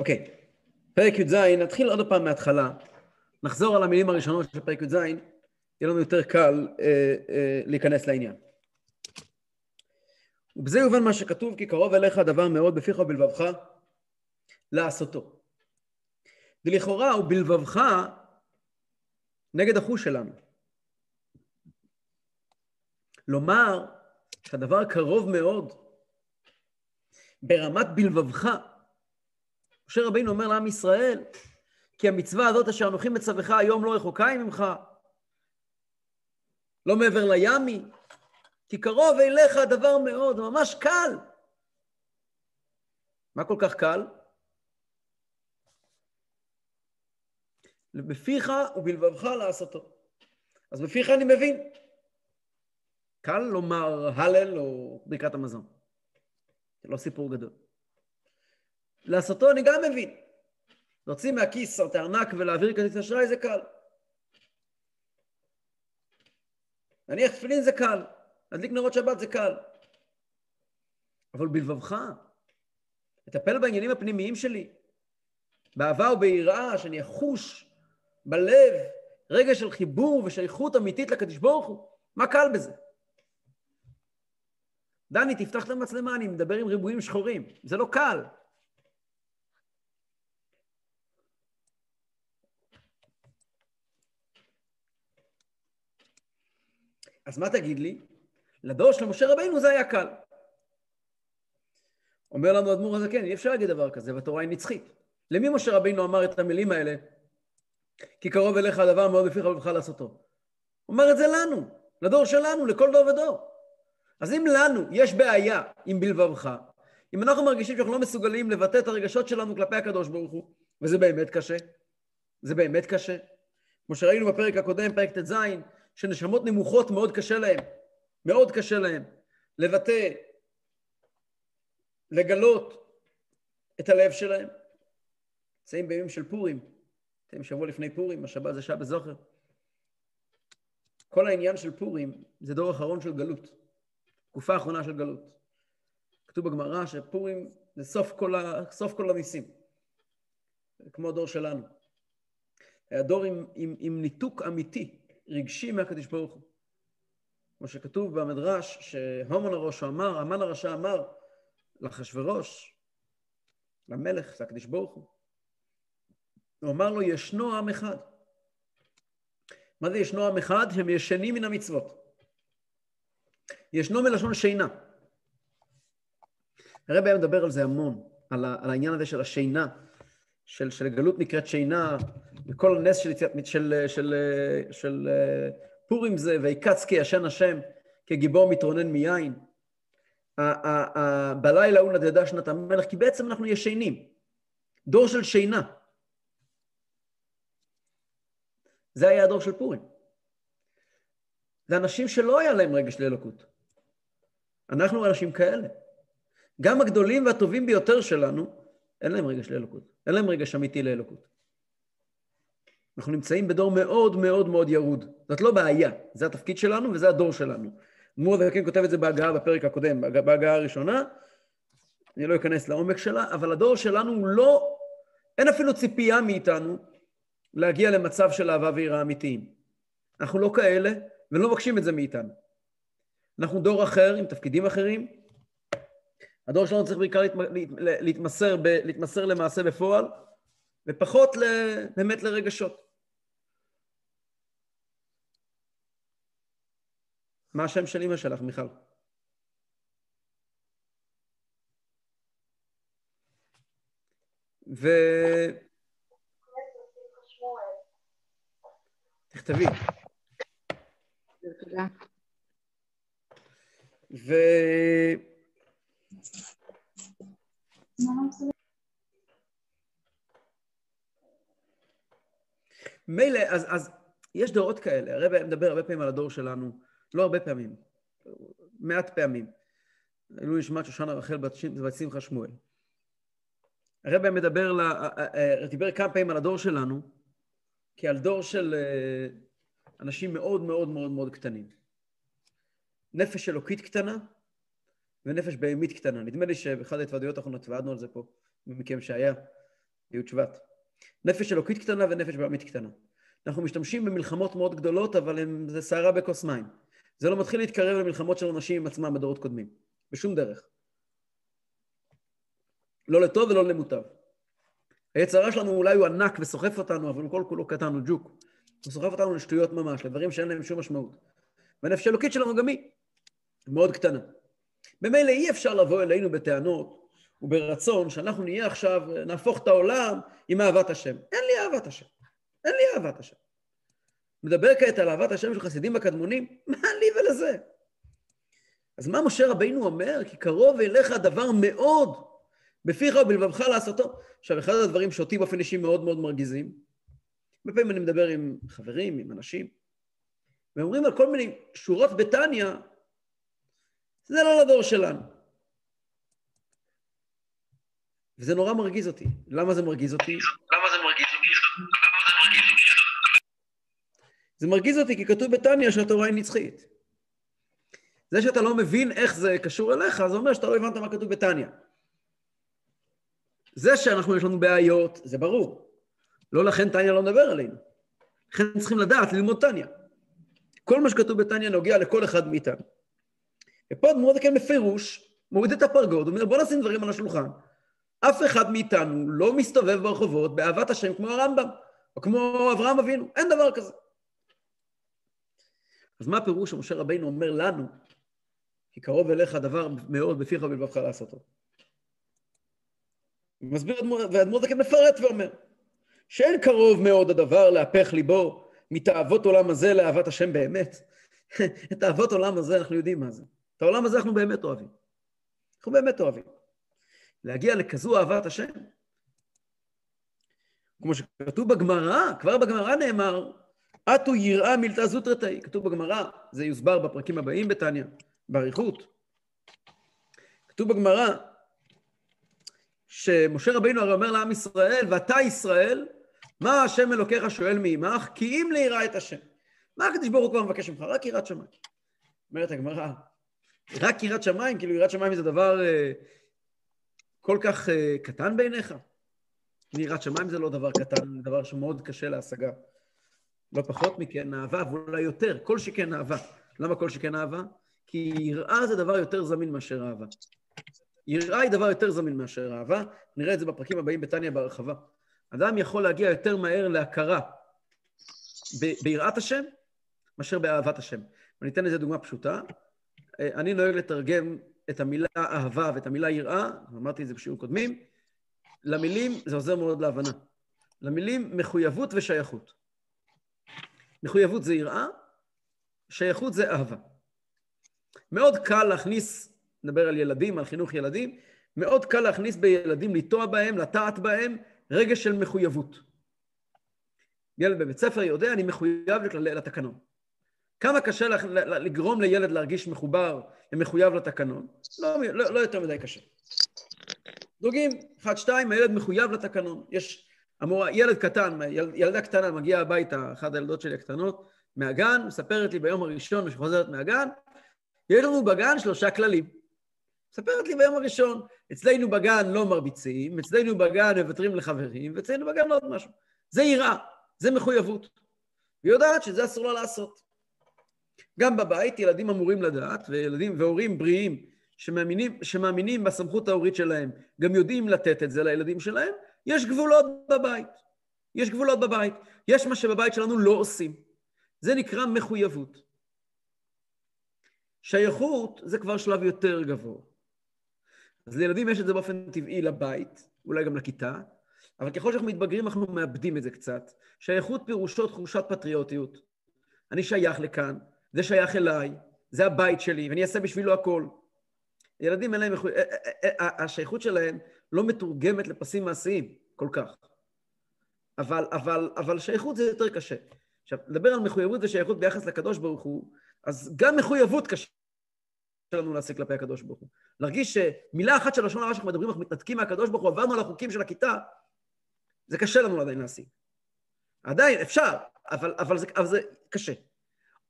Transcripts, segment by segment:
אוקיי, פרק י"ז, נתחיל עוד פעם מההתחלה. נחזור על המילים הראשונות של פרק י"ז, יהיה לנו יותר קל אה, אה, להיכנס לעניין. ובזה יובן מה שכתוב, כי קרוב אליך דבר מאוד בפיך ובלבבך לעשותו. ולכאורה הוא בלבבך נגד החוש שלנו. לומר שהדבר קרוב מאוד ברמת בלבבך. משה רבינו אומר לעם ישראל, כי המצווה הזאת אשר אנוכי מצווך היום לא רחוקה היא ממך, לא מעבר לימי, כי קרוב אליך הדבר מאוד, זה ממש קל. מה כל כך קל? בפיך ובלבבך לעשותו. אז בפיך אני מבין. קל לומר הלל או ברכת המזון. זה לא סיפור גדול. לעשותו אני גם מבין. להוציא מהכיס את הארנק ולהעביר כרטיס אשראי זה קל. להניח תפילין זה קל. להדליק נרות שבת זה קל. אבל בלבבך, לטפל בעניינים הפנימיים שלי, באהבה וביראה, שאני אחוש בלב רגע של חיבור ושייכות אמיתית לקדוש ברוך הוא, מה קל בזה? דני, תפתח את המצלמה, אני מדבר עם ריבועים שחורים. זה לא קל. אז מה תגיד לי? לדור של משה רבינו זה היה קל. אומר לנו אדמו"ר הזקן, אי אפשר להגיד דבר כזה, והתורה היא נצחית. למי משה רבינו אמר את המילים האלה? כי קרוב אליך הדבר מאוד בפיך ובך לעשותו. הוא אומר את זה לנו, לדור שלנו, לכל דור ודור. אז אם לנו יש בעיה עם בלבבך, אם אנחנו מרגישים שאנחנו לא מסוגלים לבטא את הרגשות שלנו כלפי הקדוש ברוך הוא, וזה באמת קשה, זה באמת קשה. כמו שראינו בפרק הקודם, פרק ט"ז, שנשמות נמוכות מאוד קשה להם, מאוד קשה להם לבטא, לגלות את הלב שלהם. נמצאים בימים של פורים, אתם שבוע לפני פורים, השבת זה שבת זוכר. כל העניין של פורים זה דור אחרון של גלות. תקופה האחרונה של גלות. כתוב בגמרא שפורים זה סוף כל, ה... סוף כל הניסים, כמו הדור שלנו. היה דור עם, עם, עם ניתוק אמיתי, רגשי מהקדוש ברוך הוא. כמו שכתוב במדרש, שהומן הראש אמר, המן הרשע אמר לאחשוורוש, למלך, זה הקדוש ברוך הוא. הוא אמר לו, ישנו עם אחד. מה זה ישנו עם אחד? הם ישנים מן המצוות. ישנו מלשון שינה. הרב היה מדבר על זה המון, על העניין הזה של השינה, של, של גלות נקראת שינה, וכל הנס של, של, של, של, של פורים זה, ויקץ כי ישן השם, כגיבור מתרונן מיין. בלילה הוא נדדה שנת המלך, כי בעצם אנחנו ישנים. דור של שינה. זה היה הדור של פורים. זה אנשים שלא היה להם רגש לאלוקות. אנחנו אנשים כאלה. גם הגדולים והטובים ביותר שלנו, אין להם רגש לאלוקות. אין להם רגש אמיתי לאלוקות. אנחנו נמצאים בדור מאוד מאוד מאוד ירוד. זאת לא בעיה, זה התפקיד שלנו וזה הדור שלנו. מור וכן כותב את זה בהגעה בפרק הקודם, בהגעה הראשונה, אני לא אכנס לעומק שלה, אבל הדור שלנו הוא לא, אין אפילו ציפייה מאיתנו להגיע למצב של אהבה ויראה אמיתיים. אנחנו לא כאלה, ולא מבקשים את זה מאיתנו. אנחנו דור אחר עם תפקידים אחרים. הדור שלנו צריך בעיקר להתמסר, ב, להתמסר למעשה בפועל, ופחות ל, באמת לרגשות. מה השם של אמא שלך, מיכל? ו... תכתבי. תודה. ו... מילא, אז, אז יש דורות כאלה, הרב מדבר הרבה פעמים על הדור שלנו, לא הרבה פעמים, מעט פעמים. עלו נשמת שושנה רחל בת שמחה שמואל. הרב מדבר, לה, דיבר כמה פעמים על הדור שלנו, כעל דור של אה, אנשים מאוד מאוד מאוד מאוד קטנים. נפש אלוקית קטנה ונפש בהמית קטנה. נדמה לי שבאחד ההתוועדויות האחרונות התוועדנו על זה פה, מכם שהיה. י' שבט. נפש אלוקית קטנה ונפש בעמית קטנה. אנחנו משתמשים במלחמות מאוד גדולות, אבל הם, זה סערה בכוס מים. זה לא מתחיל להתקרב למלחמות של אנשים עם עצמם בדורות קודמים. בשום דרך. לא לטוב ולא למוטב. היצרה שלנו אולי הוא ענק וסוחף אותנו, אבל הוא כל כולו קטן, הוא ג'וק. הוא סוחף אותנו לשטויות ממש, לדברים שאין להם שום משמעות. והנפש האלוקית שלנו גם היא מאוד קטנה. ממילא אי אפשר לבוא אלינו בטענות וברצון שאנחנו נהיה עכשיו, נהפוך את העולם עם אהבת השם. אין לי אהבת השם. אין לי אהבת השם. מדבר כעת על אהבת השם של חסידים הקדמונים, מה לי ולזה? אז מה משה רבינו אומר? כי קרוב אליך דבר מאוד, בפיך ובלבבך לעשותו. עכשיו, אחד הדברים שאותי באופן אישי מאוד מאוד מרגיזים, הרבה פעמים אני מדבר עם חברים, עם אנשים, ואומרים על כל מיני שורות בתניא, זה לא לדור שלנו. וזה נורא מרגיז אותי. למה זה מרגיז אותי? למה זה מרגיז אותי? זה מרגיז אותי כי כתוב בתניא שהתורה היא נצחית. זה שאתה לא מבין איך זה קשור אליך, זה אומר שאתה לא הבנת מה כתוב בתניא. זה שאנחנו, יש לנו בעיות, זה ברור. לא לכן תניא לא מדבר עלינו. לכן צריכים לדעת ללמוד תניא. כל מה שכתוב בתניא נוגע לכל אחד מאיתנו. ופה דמות כן בפירוש מוריד את הפרגוד, אומר בוא נשים דברים על השולחן. אף אחד מאיתנו לא מסתובב ברחובות באהבת השם כמו הרמב"ם, או כמו אברהם אבינו, אין דבר כזה. אז מה הפירוש שמשה רבינו אומר לנו, כי קרוב אליך דבר מאוד בפיך ובלבבך לעשותו? מסביר, והאדמו"ר זקן מפרט ואומר, שאין קרוב מאוד הדבר להפך ליבו מתאוות עולם הזה לאהבת השם באמת. את אהבות עולם הזה אנחנו יודעים מה זה. את העולם הזה אנחנו באמת אוהבים. אנחנו באמת אוהבים. להגיע לכזו אהבת השם. כמו שכתוב בגמרא, כבר בגמרא נאמר, אטו יראה מילתא זוטרתאי. כתוב בגמרא, זה יוסבר בפרקים הבאים בתניא, באריכות. כתוב בגמרא, שמשה רבינו הרי אומר לעם ישראל, ואתה ישראל, מה השם אלוקיך שואל מעמך? כי אם ליראה את השם. מה הקדוש ברוך הוא מבקש ממך? רק יראת שמיים. אומרת הגמרא, רק יראת שמיים? כאילו יראת שמיים זה דבר אה, כל כך אה, קטן בעיניך? יראת שמיים זה לא דבר קטן, זה דבר שמאוד קשה להשגה. לא פחות מכן אהבה, ואולי יותר, כל שכן אהבה. למה כל שכן אהבה? כי יראה זה דבר יותר זמין מאשר אהבה. יראה היא דבר יותר זמין מאשר אהבה, נראה את זה בפרקים הבאים בתניא בהרחבה. אדם יכול להגיע יותר מהר להכרה ביראת השם מאשר באהבת השם. ואני אתן לזה דוגמה פשוטה. אני נוהג לתרגם את המילה אהבה ואת המילה יראה, אמרתי את זה בשיעור קודמים, למילים, זה עוזר מאוד להבנה, למילים מחויבות ושייכות. מחויבות זה יראה, שייכות זה אהבה. מאוד קל להכניס, נדבר על ילדים, על חינוך ילדים, מאוד קל להכניס בילדים, לטוע בהם, לטעת בהם, רגש של מחויבות. ילד בבית ספר יודע, אני מחויב לתקנון. כמה קשה לגרום לילד להרגיש מחובר ומחויב לתקנון? לא, לא, לא יותר מדי קשה. דוגים, אחד, שתיים, הילד מחויב לתקנון. יש, אמורה, ילד קטן, יל, ילדה קטנה מגיעה הביתה, אחת הילדות שלי הקטנות, מהגן, מספרת לי ביום הראשון שחוזרת מהגן, יש לנו בגן שלושה כללים. מספרת לי ביום הראשון, אצלנו בגן לא מרביצים, אצלנו בגן מוותרים לחברים, ואצלנו בגן לא עוד משהו. זה יראה, זה מחויבות. והיא יודעת שזה אסור לה לעשות. גם בבית ילדים אמורים לדעת, וילדים והורים בריאים שמאמינים, שמאמינים בסמכות ההורית שלהם, גם יודעים לתת את זה לילדים שלהם, יש גבולות בבית. יש גבולות בבית. יש מה שבבית שלנו לא עושים. זה נקרא מחויבות. שייכות זה כבר שלב יותר גבוה. אז לילדים יש את זה באופן טבעי לבית, אולי גם לכיתה, אבל ככל שאנחנו מתבגרים אנחנו מאבדים את זה קצת. שייכות פירושו תחושת פטריוטיות. אני שייך לכאן, זה שייך אליי, זה הבית שלי, ואני אעשה בשבילו הכל. ילדים אין להם. אה, אה, אה, השייכות שלהם לא מתורגמת לפסים מעשיים כל כך. אבל, אבל, אבל שייכות זה יותר קשה. עכשיו, לדבר על מחויבות ושייכות ביחס לקדוש ברוך הוא, אז גם מחויבות קשה לנו להשיג כלפי הקדוש ברוך הוא. להרגיש שמילה אחת של לשון הרע שאנחנו מדברים, אנחנו מתנתקים מהקדוש ברוך הוא, עברנו על החוקים של הכיתה, זה קשה לנו עדיין להשיג. עדיין, אפשר, אבל, אבל, זה, אבל זה קשה.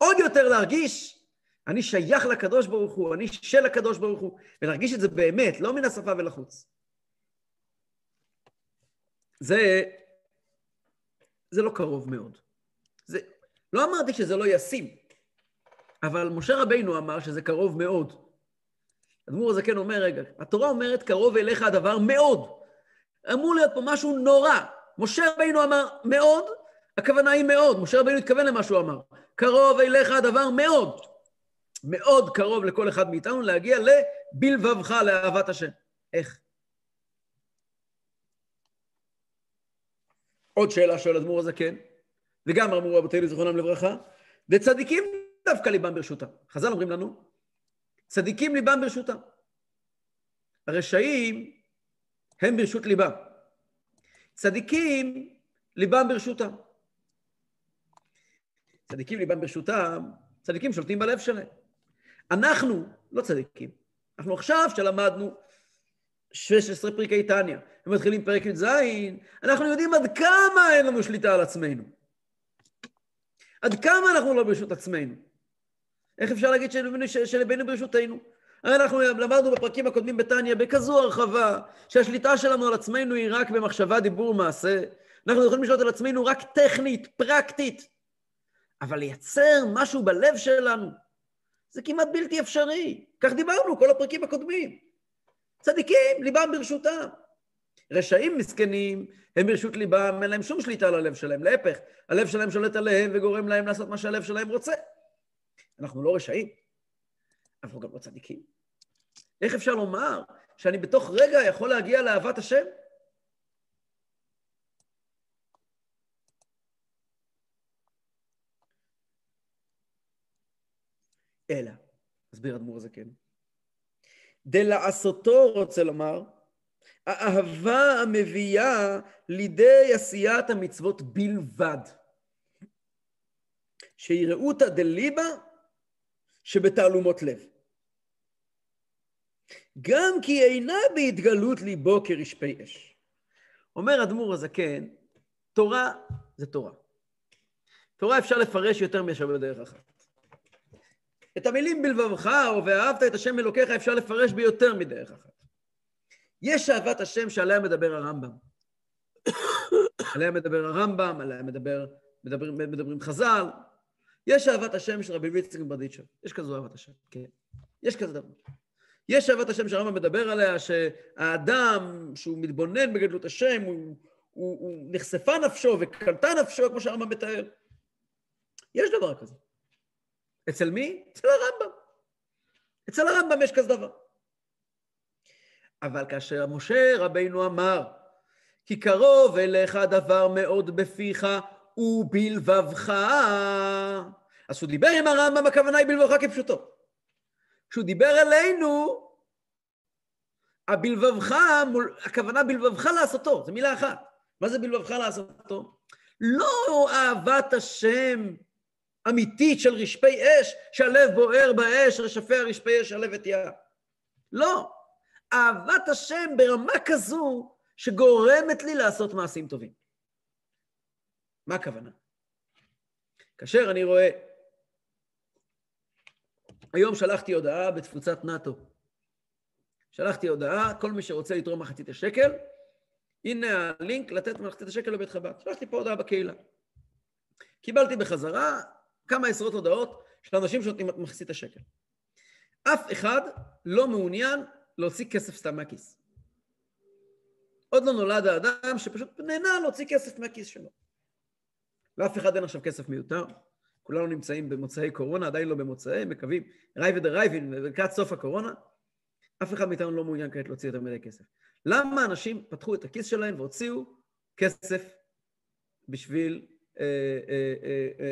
עוד יותר להרגיש, אני שייך לקדוש ברוך הוא, אני של הקדוש ברוך הוא, ולהרגיש את זה באמת, לא מן השפה ולחוץ. זה, זה לא קרוב מאוד. זה, לא אמרתי שזה לא ישים, אבל משה רבינו אמר שזה קרוב מאוד. אדמו"ר הזקן אומר, רגע, התורה אומרת, קרוב אליך הדבר מאוד. אמור להיות פה משהו נורא. משה רבינו אמר מאוד, הכוונה היא מאוד. משה רבינו התכוון למה שהוא אמר. קרוב אליך הדבר מאוד. מאוד קרוב לכל אחד מאיתנו להגיע לבלבבך, לאהבת השם. איך? עוד שאלה שואל אדמו"ר הזקן, וגם אמרו רבותינו זיכרונם לברכה, וצדיקים דווקא ליבם ברשותם. חז"ל אומרים לנו, צדיקים ליבם ברשותם. הרשעים הם ברשות ליבם. צדיקים ליבם ברשותם. צדיקים ליבם ברשותם, צדיקים שולטים בלב שלהם. אנחנו לא צדיקים. אנחנו עכשיו שלמדנו 16 פרקי טניה, ומתחילים פרק י"ז, אנחנו יודעים עד כמה אין לנו שליטה על עצמנו. עד כמה אנחנו לא ברשות עצמנו. איך אפשר להגיד שלבנו ברשותנו? הרי אנחנו למדנו בפרקים הקודמים בטניה בכזו הרחבה, שהשליטה שלנו על עצמנו היא רק במחשבה, דיבור ומעשה. אנחנו יכולים לשלוט על עצמנו רק טכנית, פרקטית. אבל לייצר משהו בלב שלנו, זה כמעט בלתי אפשרי. כך דיברנו כל הפרקים הקודמים. צדיקים, ליבם ברשותם. רשעים מסכנים, הם ברשות ליבם, אין להם שום שליטה על הלב שלהם. להפך, הלב שלהם שולט עליהם וגורם להם לעשות מה שהלב שלהם רוצה. אנחנו לא רשעים, אנחנו גם לא צדיקים. איך אפשר לומר שאני בתוך רגע יכול להגיע לאהבת השם? אלא, מסביר אדמו"ר הזקן, דלעשותו רוצה לומר, האהבה המביאה לידי עשיית המצוות בלבד. שיראותא דליבה שבתעלומות לב. גם כי אינה בהתגלות ליבו כרשפי אש. אומר אדמו"ר הזקן, תורה זה תורה. תורה אפשר לפרש יותר מאשר בדרך אחת. את המילים בלבבך או ואהבת את השם אלוקיך אפשר לפרש ביותר מדרך אחת. יש אהבת השם שעליה מדבר הרמב"ם. עליה מדבר הרמב"ם, עליה מדבר, מדברים, מדברים חז"ל, יש אהבת השם של רבי ויצקין ברדיצ'ב. יש כזו אהבת השם, כן. יש כזה דבר. יש אהבת השם שהרמב"ם מדבר עליה, שהאדם, שהוא מתבונן בגדלות השם, הוא, הוא, הוא נחשפה נפשו וקלטה נפשו, כמו שהרמב"ם מתאר. יש דבר כזה. אצל מי? אצל הרמב"ם. אצל הרמב"ם יש כזה דבר. אבל כאשר משה רבינו אמר, כי קרוב אליך דבר מאוד בפיך, ובלבבך. אז כשהוא דיבר עם הרמב"ם, הכוונה היא בלבבך כפשוטו. כשהוא דיבר אלינו, הבלבבך, הכוונה בלבבך לעשותו, זו מילה אחת. מה זה בלבבך לעשותו? לא אהבת השם אמיתית של רשפי אש, שהלב בוער באש, רשפי הרשפי אש, הלב אתיה. לא. אהבת השם ברמה כזו שגורמת לי לעשות מעשים טובים. מה הכוונה? כאשר אני רואה, היום שלחתי הודעה בתפוצת נאט"ו. שלחתי הודעה, כל מי שרוצה לתרום מחצית השקל, הנה הלינק לתת מחצית השקל לבית חב"ד. שלחתי פה הודעה בקהילה. קיבלתי בחזרה כמה עשרות הודעות של אנשים שנותנים מחצית השקל. אף אחד לא מעוניין להוציא כסף סתם מהכיס. עוד לא נולד האדם שפשוט נהנה להוציא כסף מהכיס שלו. לאף אחד אין עכשיו כסף מיותר. כולנו נמצאים במוצאי קורונה, עדיין לא במוצאי, מקווים, רייב דרייבין, לקראת סוף הקורונה. אף אחד מאיתנו לא מעוניין כעת להוציא יותר מדי כסף. למה אנשים פתחו את הכיס שלהם והוציאו כסף בשביל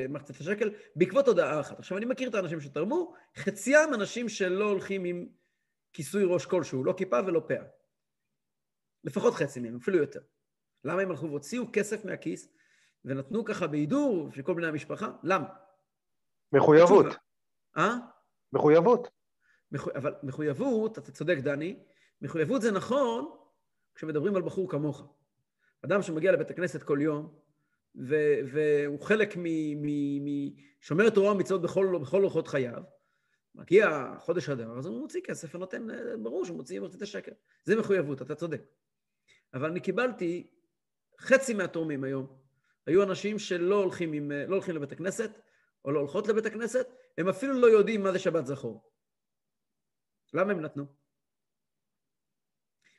מחצית השקל בעקבות הודעה אחת. עכשיו, אני מכיר את האנשים שתרמו, חציים אנשים שלא הולכים עם כיסוי ראש כלשהו, לא כיפה ולא פאה. לפחות חצי מהם, אפילו יותר. למה הם הלכו והוציאו כסף מהכיס ונתנו ככה בהידור של כל בני המשפחה? למה? מחויבות. אה? מחויבות. מחו... אבל מחויבות, אתה צודק, דני, מחויבות זה נכון כשמדברים על בחור כמוך. אדם שמגיע לבית הכנסת כל יום, ו- והוא חלק משומר תורה ומצוות בכל, בכל אורחות חייו, מגיע חודש אדר, אז הוא מוציא כסף ונותן, ברור שהוא מוציא, מוציא את השקל. זה מחויבות, אתה צודק. אבל אני קיבלתי חצי מהתורמים היום היו אנשים שלא הולכים, עם, לא הולכים לבית הכנסת, או לא הולכות לבית הכנסת, הם אפילו לא יודעים מה זה שבת זכור. למה הם נתנו?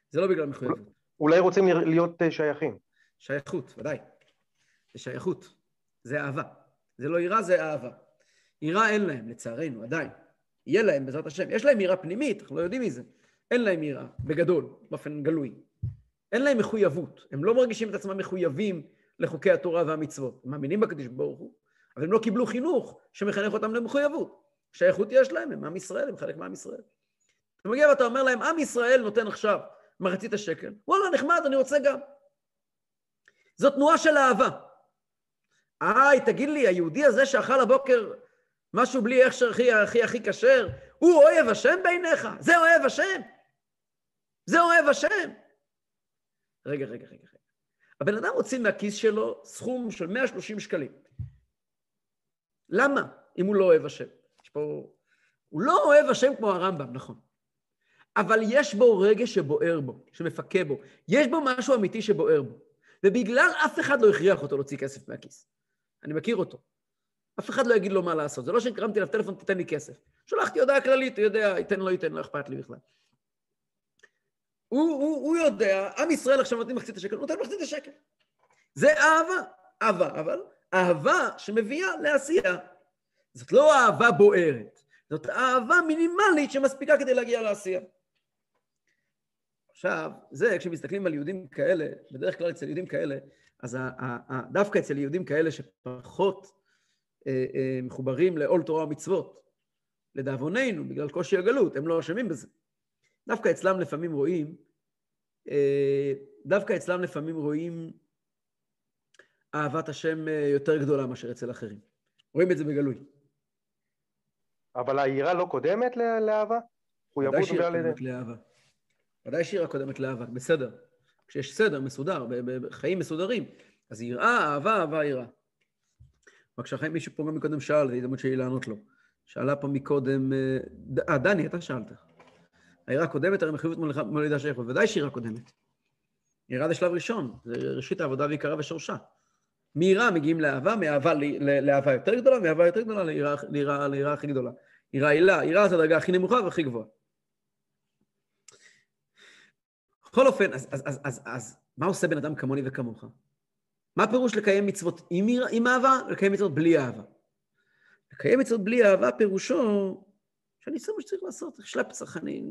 זה לא בגלל מחויבות. אולי רוצים להיות אה, שייכים. שייכות, ודאי. זה שייכות. זה אהבה. זה לא יראה, זה אהבה. יראה אין להם, לצערנו, עדיין. יהיה להם, בעזרת השם. יש להם יראה פנימית, אנחנו לא יודעים מזה. אין להם יראה, בגדול, באופן גלוי. אין להם מחויבות. הם לא מרגישים את עצמם מחויבים לחוקי התורה והמצוות. הם מאמינים בקדוש ברוך הוא, אבל הם לא קיבלו חינוך שמחנך אותם למחויבות. שייכות יש להם, הם עם ישראל, הם חלק מעם ישראל. אתה מגיע ואתה אומר להם, עם ישראל נותן עכשיו מחצית השקל. וואלה, נחמד, אני רוצה גם. זו תנועה של אהבה. איי, תגיד לי, היהודי הזה שאכל הבוקר משהו בלי הכשר הכי הכי הכי כשר, הוא אוהב השם בעיניך? זה אוהב השם? זה אוהב השם? רגע, רגע, רגע. רגע. הבן אדם הוציא מהכיס שלו סכום של 130 שקלים. למה, אם הוא לא אוהב השם? יש פה... הוא לא אוהב השם כמו הרמב"ם, נכון. אבל יש בו רגש שבוער בו, שמפקה בו. יש בו משהו אמיתי שבוער בו. ובגלל אף אחד לא הכריח אותו להוציא כסף מהכיס. אני מכיר אותו. אף אחד לא יגיד לו מה לעשות. זה לא שקרמתי אליו טלפון, תתן לי כסף. שלחתי הודעה כללית, הוא יודע, ייתן, לא ייתן, לא אכפת לי בכלל. הוא, הוא, הוא יודע, עם ישראל עכשיו נותנים מחצית השקל, הוא נותן מחצית השקל. זה אהבה, אהבה, אבל אהבה שמביאה לעשייה. זאת לא אהבה בוערת, זאת אהבה מינימלית שמספיקה כדי להגיע לעשייה. עכשיו, זה כשמסתכלים על יהודים כאלה, בדרך כלל אצל יהודים כאלה, אז דווקא אצל יהודים כאלה שפחות אה, אה, מחוברים לעול תורה ומצוות, לדאבוננו, בגלל קושי הגלות, הם לא אשמים בזה. דווקא אצלם לפעמים רואים, אה, דווקא אצלם לפעמים רואים אהבת השם יותר גדולה מאשר אצל אחרים. רואים את זה בגלוי. אבל היראה לא קודמת לאהבה? ודאי שהיא קודמת לאהבה. ודאי שהיא קודמת לאהבה, בסדר. כשיש סדר מסודר, בחיים מסודרים, אז יראה, אהבה, אהבה, יראה. בבקשה, חיים, מישהו פה גם מקודם שאל, זו הזדמנות שלי לענות לו. שאלה פה מקודם, אה, אה דני, אתה שאלת. היראה קודמת, הרי מחויבות מולידה שייכות. ודאי שיראה קודמת. יראה זה שלב ראשון, זה ראשית העבודה ועיקרה ושורשה. מיראה מגיעים לאהבה, מאהבה לאהבה יותר גדולה, מאהבה יותר גדולה ליראה הכי גדולה. יראה הילה, יראה זה הדרגה הכי נמוכה והכי גבוהה. בכל אופן, אז, אז, אז, אז, אז מה עושה בן אדם כמוני וכמוך? מה הפירוש לקיים מצוות עם, עם אהבה ולקיים מצוות בלי אהבה? לקיים מצוות בלי אהבה פירושו שאני עושה מה שצריך לעשות, לפסח, אני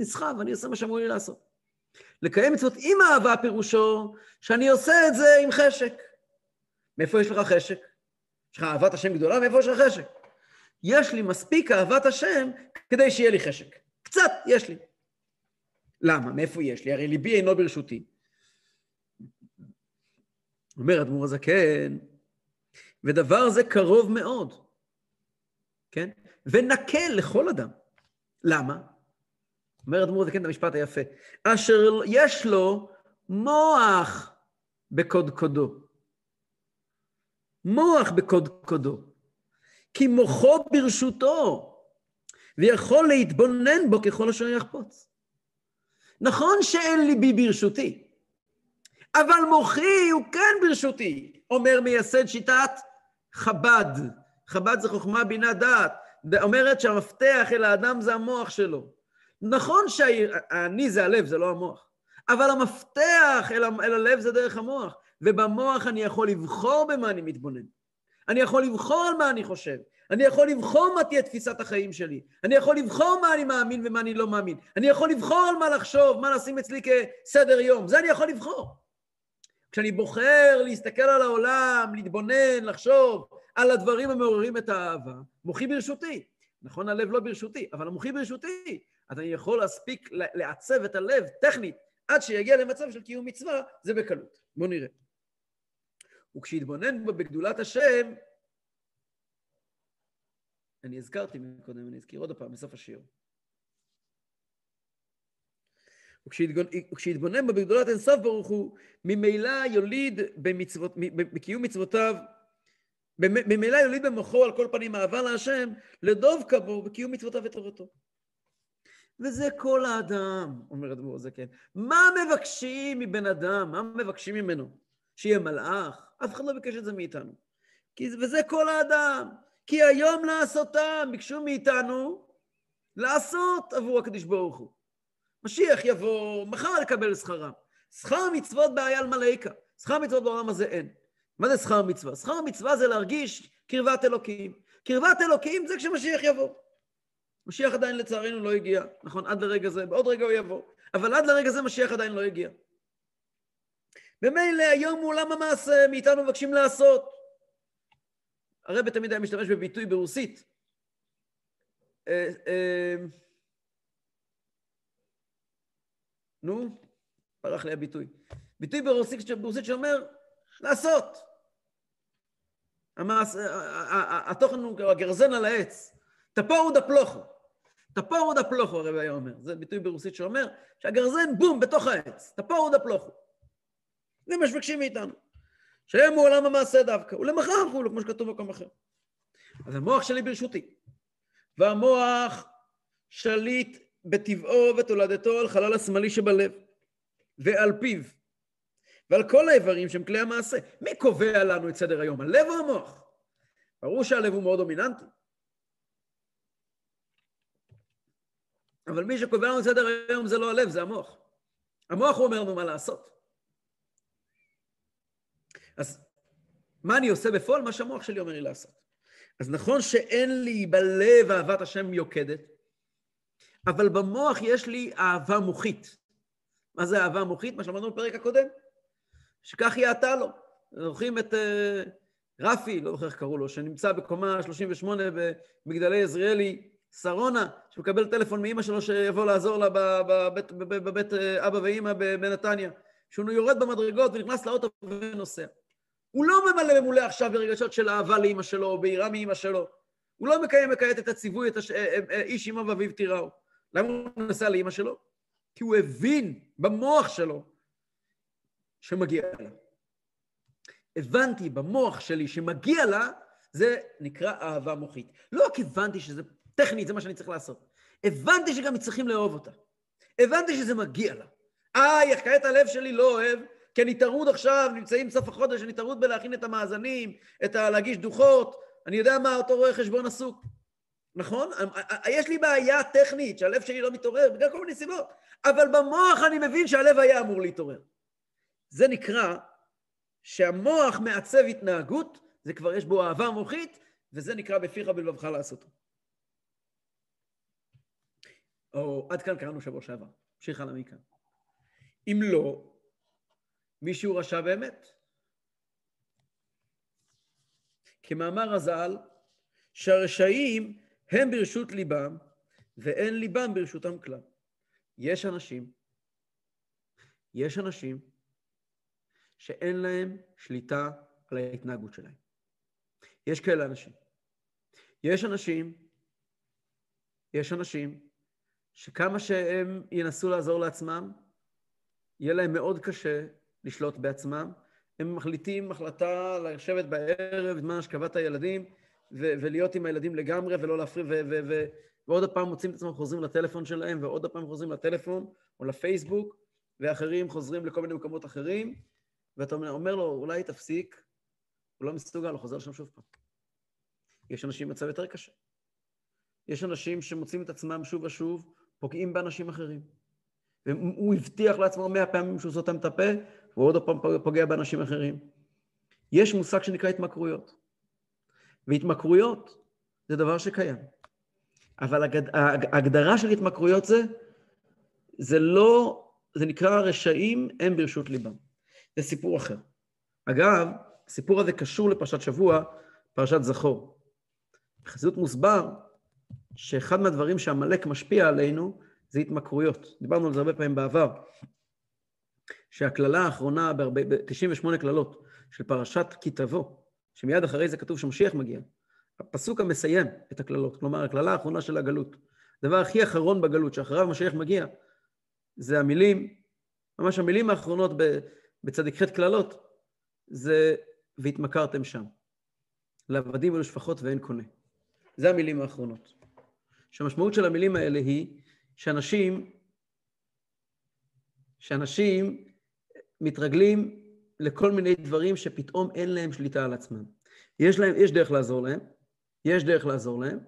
נסחב, אני עושה מה שאמרו לי לעשות. לקיים מצוות עם אהבה פירושו שאני עושה את זה עם חשק. מאיפה יש לך חשק? יש לך אהבת השם גדולה? מאיפה יש לך חשק? יש לי מספיק אהבת השם כדי שיהיה לי חשק. קצת יש לי. למה? מאיפה יש לי? הרי ליבי אינו ברשותי. אומר אדמו"ר הזקן, ודבר זה קרוב מאוד, כן? ונקל לכל אדם. למה? אומר אדמו"ר הזקן את המשפט היפה, אשר יש לו מוח בקודקודו. מוח בקודקודו. כי מוחו ברשותו, ויכול להתבונן בו ככל אשר יחפוץ. נכון שאין ליבי ברשותי, אבל מוחי הוא כן ברשותי, אומר מייסד שיטת חב"ד. חב"ד זה חוכמה, בינה, דעת. אומרת שהמפתח אל האדם זה המוח שלו. נכון שהאני זה הלב, זה לא המוח. אבל המפתח אל, אל הלב זה דרך המוח. ובמוח אני יכול לבחור במה אני מתבונן. אני יכול לבחור על מה אני חושב. אני יכול לבחור מה תהיה תפיסת החיים שלי. אני יכול לבחור מה אני מאמין ומה אני לא מאמין. אני יכול לבחור על מה לחשוב, מה לשים אצלי כסדר יום. זה אני יכול לבחור. כשאני בוחר להסתכל על העולם, להתבונן, לחשוב על הדברים המעוררים את האהבה, מוחי ברשותי. נכון, הלב לא ברשותי, אבל המוחי ברשותי. אז אני יכול להספיק לעצב את הלב טכנית עד שיגיע למצב של קיום מצווה, זה בקלות. בואו נראה. וכשיתבונן בו בגדולת השם, אני הזכרתי מקודם, אני אזכיר עוד פעם בסוף השיעור. וכשיתבונן בו בגדולת אינסוף ברוך הוא, ממילא יוליד במצוות, בקיום מצוותיו, ממילא יוליד במוחו על כל פנים אהבה להשם, לדבקה בו בקיום מצוותיו ותורתו. וזה כל האדם, אומר אדמו"ר הזקן. מה מבקשים מבן אדם? מה מבקשים ממנו? שיהיה מלאך, אף אחד לא ביקש את זה מאיתנו. כי, וזה כל האדם. כי היום לעשותם, ביקשו מאיתנו לעשות עבור הקדוש ברוך הוא. משיח יבוא, מחר לקבל שכרם. שכר מצוות בעיה על מלאיקה. שכר מצוות בעולם הזה אין. מה זה שכר מצווה? שכר מצווה זה להרגיש קרבת אלוקים. קרבת אלוקים זה כשמשיח יבוא. משיח עדיין לצערנו לא הגיע, נכון? עד לרגע זה, בעוד רגע הוא יבוא. אבל עד לרגע זה משיח עדיין לא הגיע. במילא היום עולם המעשה, מאיתנו מבקשים לעשות. הרב תמיד היה משתמש בביטוי ברוסית. אה, אה, נו, פרח לי הביטוי. ביטוי ברוסית, ברוסית שאומר לעשות. המעש, התוכן הוא הגרזן על העץ. תפורו דפלוכו. תפורו דפלוכו, הרב היה אומר. זה ביטוי ברוסית שאומר שהגרזן, בום, בתוך העץ. תפורו דפלוכו. זה מה שמבקשים מאיתנו. שהם הוא עולם המעשה דווקא, ולמחר כולו, כמו שכתוב במקום אחר. אז המוח שלי ברשותי, והמוח שליט בטבעו ותולדתו על חלל השמאלי שבלב, ועל פיו, ועל כל האיברים שהם כלי המעשה. מי קובע לנו את סדר היום, הלב או המוח? ברור שהלב הוא מאוד דומיננטי. אבל מי שקובע לנו את סדר היום זה לא הלב, זה המוח. המוח הוא אומר לנו מה לעשות. אז מה אני עושה בפועל? מה שהמוח שלי אומר לי לעשות. אז נכון שאין לי בלב אהבת השם יוקדת, אבל במוח יש לי אהבה מוחית. מה זה אהבה מוחית? מה שאמרנו בפרק הקודם. שכך יעתה לו. זוכרים את uh, רפי, לא זוכר איך קראו לו, שנמצא בקומה 38 במגדלי עזריאלי, שרונה, שמקבל טלפון מאימא שלו שיבוא לעזור לה בבית, בבית, בבית אה, אבא ואימא בנתניה. שהוא יורד במדרגות ונכנס לאוטו ונוסע. הוא לא ממלא ממולא עכשיו ברגשות של אהבה לאימא שלו, או ביראה מאימא שלו. הוא לא מקיים וכעת את הציווי, את הש... אה, אה, איש אמא ואביו תיראו. למה הוא נסע לאימא שלו? כי הוא הבין במוח שלו שמגיע לה. הבנתי במוח שלי שמגיע לה, זה נקרא אהבה מוחית. לא רק הבנתי שזה טכנית, זה מה שאני צריך לעשות. הבנתי שגם צריכים לאהוב אותה. הבנתי שזה מגיע לה. איי, כעת הלב שלי לא אוהב, כי אני טרוד עכשיו, נמצאים סוף החודש, אני טרוד בלהכין את המאזנים, את ה... להגיש דוחות, אני יודע מה אותו רואה חשבון עסוק. נכון? יש לי בעיה טכנית שהלב שלי לא מתעורר בגלל כל מיני סיבות, אבל במוח אני מבין שהלב היה אמור להתעורר. זה נקרא שהמוח מעצב התנהגות, זה כבר יש בו אהבה מוחית, וזה נקרא בפיך בלבבך לעשותו. או עד כאן קראנו שבוע שעבר, נמשיך הלאה מכאן. אם לא, מישהו רשע באמת. כמאמר הז"ל, שהרשעים הם ברשות ליבם ואין ליבם ברשותם כלל. יש אנשים, יש אנשים שאין להם שליטה על ההתנהגות שלהם. יש כאלה אנשים. יש אנשים, יש אנשים שכמה שהם ינסו לעזור לעצמם, יהיה להם מאוד קשה לשלוט בעצמם. הם מחליטים החלטה לשבת בערב בזמן השכבת הילדים ו- ולהיות עם הילדים לגמרי ולא להפריע, ו- ו- ו- ועוד פעם מוצאים את עצמם חוזרים לטלפון שלהם, ועוד פעם חוזרים לטלפון או לפייסבוק, ואחרים חוזרים לכל מיני מקומות אחרים, ואתה אומר לו, אולי תפסיק, הוא לא מסוגל, הוא חוזר לשם שוב פעם. יש אנשים במצב יותר קשה. יש אנשים שמוצאים את עצמם שוב ושוב, פוגעים באנשים אחרים. והוא הבטיח לעצמו מאה פעמים שהוא סותם את הפה, והוא עוד פעם פוגע באנשים אחרים. יש מושג שנקרא התמכרויות. והתמכרויות זה דבר שקיים. אבל ההגדרה של התמכרויות זה, זה לא, זה נקרא רשעים הם ברשות ליבם. זה סיפור אחר. אגב, הסיפור הזה קשור לפרשת שבוע, פרשת זכור. בחסידות מוסבר שאחד מהדברים שעמלק משפיע עלינו זה התמכרויות. דיברנו על זה הרבה פעמים בעבר, שהקללה האחרונה ב-98 קללות של פרשת כי תבוא, שמיד אחרי זה כתוב שמשיח מגיע, הפסוק המסיים את הקללות, כלומר הקללה האחרונה של הגלות, הדבר הכי אחרון בגלות, שאחריו משיח מגיע, זה המילים, ממש המילים האחרונות בצדיק ח' קללות, זה והתמכרתם שם. לעבדים ולשפחות ואין קונה. זה המילים האחרונות. שהמשמעות של המילים האלה היא שאנשים, שאנשים מתרגלים לכל מיני דברים שפתאום אין להם שליטה על עצמם. יש להם, יש דרך לעזור להם, יש דרך לעזור להם,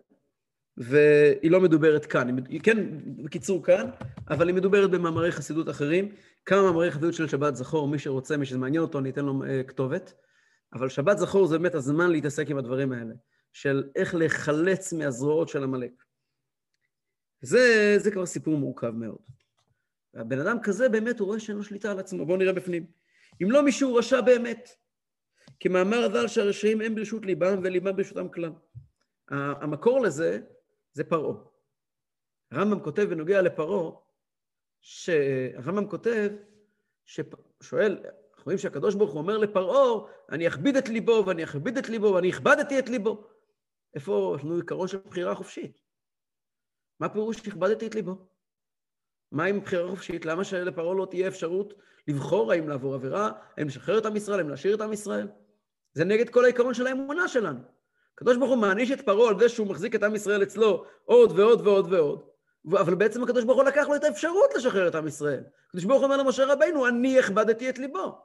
והיא לא מדוברת כאן, היא כן, בקיצור כאן, אבל היא מדוברת במאמרי חסידות אחרים. כמה מאמרי חסידות של שבת זכור, מי שרוצה, מי שזה מעניין אותו, אני אתן לו uh, כתובת. אבל שבת זכור זה באמת הזמן להתעסק עם הדברים האלה, של איך להיחלץ מהזרועות של עמלק. זה, זה כבר סיפור מורכב מאוד. והבן אדם כזה באמת, הוא רואה שאין לו שליטה על עצמו. בואו נראה בפנים. אם לא מישהו רשע באמת, כמאמר הז"ל שהרשעים הם ברשות ליבם וליבם ברשותם כלל. המקור לזה זה פרעה. הרמב"ם כותב בנוגע לפרעה, שהרמב"ם כותב, ששואל, אנחנו רואים שהקדוש ברוך הוא אומר לפרעה, אני אכביד את ליבו ואני אכביד את ליבו ואני הכבדתי את ליבו. איפה יש לנו עיקרון של בחירה חופשית? מה פירוש שהכבדתי את ליבו? מה עם בחירה חופשית? למה שלפרעה לא תהיה אפשרות לבחור האם לעבור עבירה, האם לשחרר את עם ישראל, האם להשאיר את עם ישראל? זה נגד כל העיקרון של האמונה שלנו. הקדוש ברוך הוא מעניש את פרעה על זה שהוא מחזיק את עם ישראל אצלו עוד ועוד ועוד ועוד. אבל בעצם הקדוש ברוך הוא לקח לו את האפשרות לשחרר את עם ישראל. הקדוש ברוך הוא אומר למשה רבינו, אני הכבדתי את ליבו.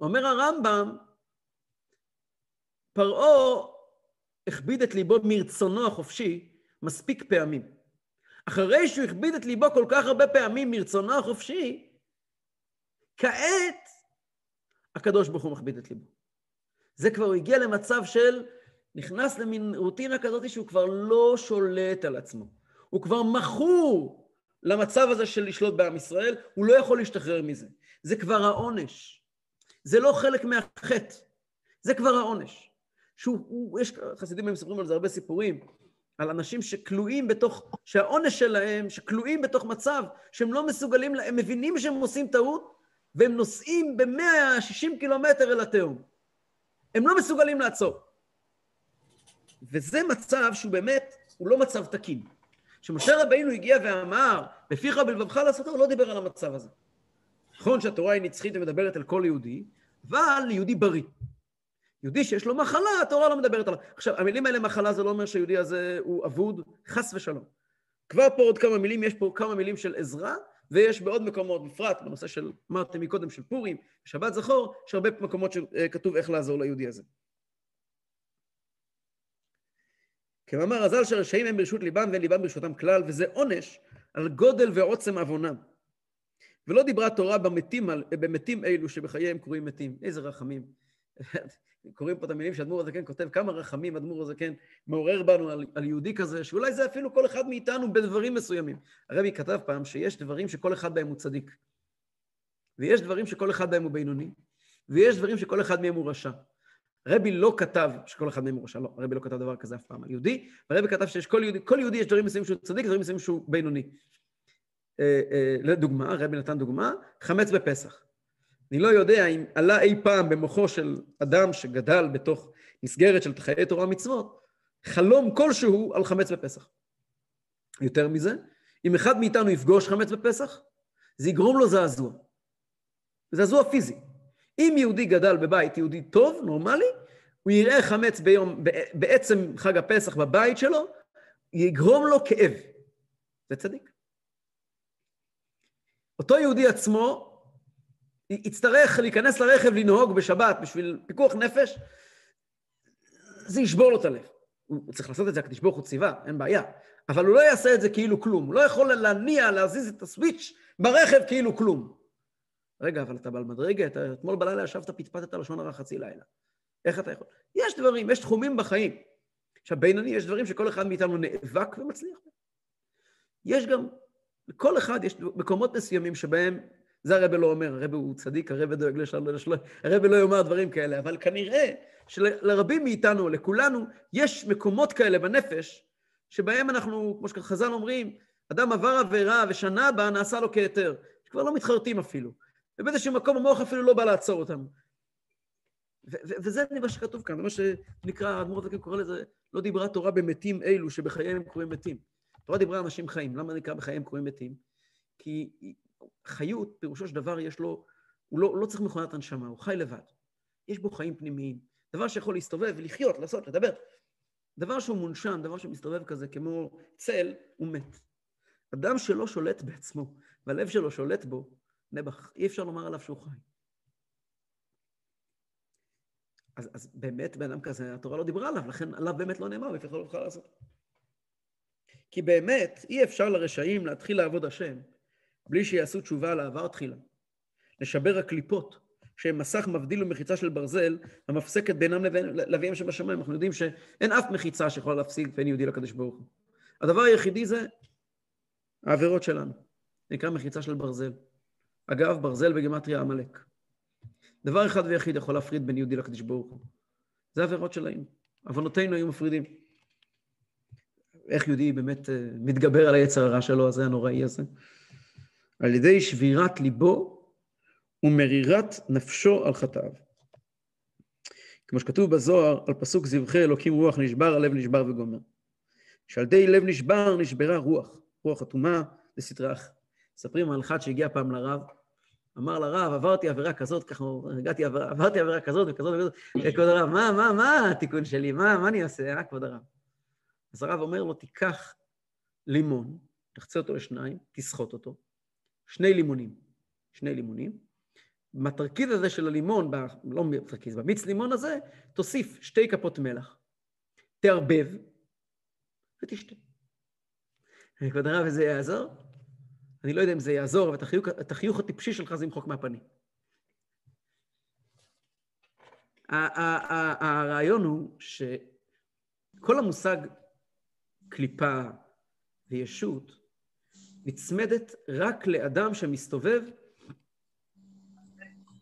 אומר הרמב"ם, פרעה הכביד את ליבו מרצונו החופשי מספיק פעמים. אחרי שהוא הכביד את ליבו כל כך הרבה פעמים מרצונו החופשי, כעת הקדוש ברוך הוא מכביד את ליבו. זה כבר הגיע למצב של, נכנס למין רוטינה כזאת שהוא כבר לא שולט על עצמו. הוא כבר מכור למצב הזה של לשלוט בעם ישראל, הוא לא יכול להשתחרר מזה. זה כבר העונש. זה לא חלק מהחטא, זה כבר העונש. שהוא, הוא, יש, חסידים מספרים על זה הרבה סיפורים, על אנשים שכלואים בתוך, שהעונש שלהם, שכלואים בתוך מצב שהם לא מסוגלים, הם מבינים שהם עושים טעות, והם נוסעים ב-160 קילומטר אל התהום. הם לא מסוגלים לעצור. וזה מצב שהוא באמת, הוא לא מצב תקין. כשמשה רבינו הגיע ואמר, בפיך ובלבבך לעשותו, הוא לא דיבר על המצב הזה. נכון שהתורה היא נצחית ומדברת על כל יהודי, אבל ליהודי בריא. יהודי שיש לו מחלה, התורה לא מדברת עליו. עכשיו, המילים האלה מחלה זה לא אומר שהיהודי הזה הוא אבוד, חס ושלום. כבר פה עוד כמה מילים, יש פה כמה מילים של עזרה, ויש בעוד מקומות, בפרט בנושא של, אמרתם מקודם, של פורים, שבת זכור, יש הרבה מקומות שכתוב איך לעזור ליהודי הזה. כמאמר הז"ל שרשעים הם ברשות ליבם ואין ליבם ברשותם כלל, וזה עונש על גודל ועוצם עוונם. ולא דיברה התורה במתים, במתים אלו שבחייהם קרויים מתים. איזה רחמים. קוראים פה את המילים שאדמו"ר הזקן כותב, כמה רחמים אדמו"ר הזקן מעורר בנו על, על יהודי כזה, שאולי זה אפילו כל אחד מאיתנו בדברים מסוימים. הרבי כתב פעם שיש דברים שכל אחד בהם הוא צדיק, ויש דברים שכל אחד בהם הוא בינוני, ויש דברים שכל אחד מהם הוא רשע. הרבי לא כתב שכל אחד מהם הוא רשע, לא, הרבי לא כתב דבר כזה אף פעם על יהודי, והרבי כתב שיש כל יהודי, כל יהודי יש דברים מסוימים שהוא צדיק, דברים מסוימים שהוא בינוני. אה, אה, לדוגמה, הרבי נתן דוגמה, חמץ בפסח. אני לא יודע אם עלה אי פעם במוחו של אדם שגדל בתוך מסגרת של חיי תורה ומצוות, חלום כלשהו על חמץ בפסח. יותר מזה, אם אחד מאיתנו יפגוש חמץ בפסח, זה יגרום לו זעזוע. זעזוע פיזי. אם יהודי גדל בבית יהודי טוב, נורמלי, הוא יראה חמץ ביום, בעצם חג הפסח בבית שלו, יגרום לו כאב. זה צדיק. אותו יהודי עצמו יצטרך להיכנס לרכב לנהוג בשבת בשביל פיקוח נפש, זה ישבור לו את הלב. הוא צריך לעשות את זה, הקדוש ברוך הוא ציווה, אין בעיה. אבל הוא לא יעשה את זה כאילו כלום. הוא לא יכול להניע, להזיז את הסוויץ' ברכב כאילו כלום. רגע, אבל אתה בעל מדרגה, אתה אתמול בלילה ישבת, פטפטת לשון הרע חצי לילה. איך אתה יכול? יש דברים, יש תחומים בחיים. עכשיו, בינוני, יש דברים שכל אחד מאיתנו נאבק ומצליח. יש גם, לכל אחד יש מקומות מסוימים שבהם זה הרבה לא אומר, הרבה הוא צדיק, הרבה דואג לשלום, הרבה לא יאמר דברים כאלה, אבל כנראה שלרבים מאיתנו, לכולנו, יש מקומות כאלה בנפש, שבהם אנחנו, כמו שחז"ל אומרים, אדם עבר עבירה ושנה הבאה נעשה לו כהיתר, שכבר לא מתחרטים אפילו. ובאיזשהו מקום המוח אפילו לא בא לעצור אותנו. וזה מה שכתוב כאן, זה מה שנקרא, האדמו"ר הזקן קורא לזה, לא דיברה תורה במתים אלו שבחייהם קרויים מתים. תורה דיברה אנשים חיים, למה נקרא בחייהם קרויים מתים? כי חיות, פירושו של דבר, יש לו, הוא לא, לא צריך מכונת הנשמה, הוא חי לבד. יש בו חיים פנימיים. דבר שיכול להסתובב ולחיות, לעשות, לדבר. דבר שהוא מונשם, דבר שמסתובב כזה כמו צל, הוא מת. אדם שלא שולט בעצמו, והלב שלו שולט בו, נעבך, אי אפשר לומר עליו שהוא חי. אז, אז באמת בן אדם כזה, התורה לא דיברה עליו, לכן עליו באמת לא נאמר, לפי לא יכול לעשות. כי באמת, אי אפשר לרשעים להתחיל לעבוד השם בלי שיעשו תשובה על העבר תחילה. לשבר הקליפות, שהם מסך מבדיל ומחיצה של ברזל, המפסקת בינם לבין לאביהם שבשמיים. אנחנו יודעים שאין אף מחיצה שיכולה להפסיק בין יהודי לקדוש ברוך הוא. הדבר היחידי זה העבירות שלנו. נקרא מחיצה של ברזל. אגב, ברזל בגימטריה עמלק. דבר אחד ויחיד יכול להפריד בין יהודי לקדוש ברוך הוא. זה עבירות שלהם. עוונותינו היו מפרידים. איך יהודי באמת אה, מתגבר על היצר הרע שלו, הזה הנוראי הזה? על ידי שבירת ליבו ומרירת נפשו על חטאיו. כמו שכתוב בזוהר, על פסוק זבחי אלוקים רוח נשבר, הלב נשבר וגומר. שעל ידי לב נשבר, נשברה רוח, רוח אטומה לסטרי אחר. מספרים על אחד שהגיע פעם לרב, אמר לרב, עברתי עבירה כזאת, ככה הגעתי, עבר, עברתי עבירה כזאת וכזאת וכזאת, כבוד הרב, מה, מה, מה התיקון שלי? מה, מה אני עושה, אה, כבוד הרב? אז הרב אומר לו, תיקח לימון, תחצה אותו לשניים, תסחוט אותו, שני לימונים, שני לימונים, בתרכיז הזה של הלימון, ב, לא בתרכיז, במיץ לימון הזה, תוסיף שתי כפות מלח, תערבב ותשתה. כבוד הרב, וזה יעזור? אני לא יודע אם זה יעזור, אבל את החיוך הטיפשי שלך זה ימחוק מהפנים. הרעיון הוא שכל המושג קליפה וישות נצמדת רק לאדם שמסתובב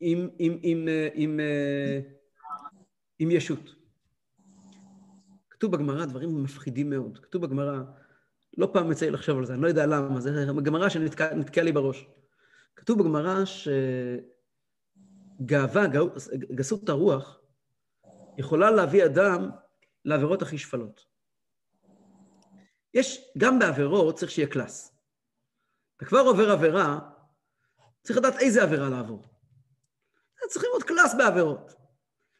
עם, עם, עם, עם, עם ישות. כתוב בגמרא דברים מפחידים מאוד. כתוב בגמרא, לא פעם יצא לי לחשוב על זה, אני לא יודע למה, זה גמרא שנתקע לי בראש. כתוב בגמרא שגאווה, גסות הרוח, יכולה להביא אדם לעבירות הכי שפלות. יש, גם בעבירות צריך שיהיה קלאס. אתה כבר עובר עבירה, צריך לדעת איזה עבירה לעבור. צריכים עוד class בעבירות.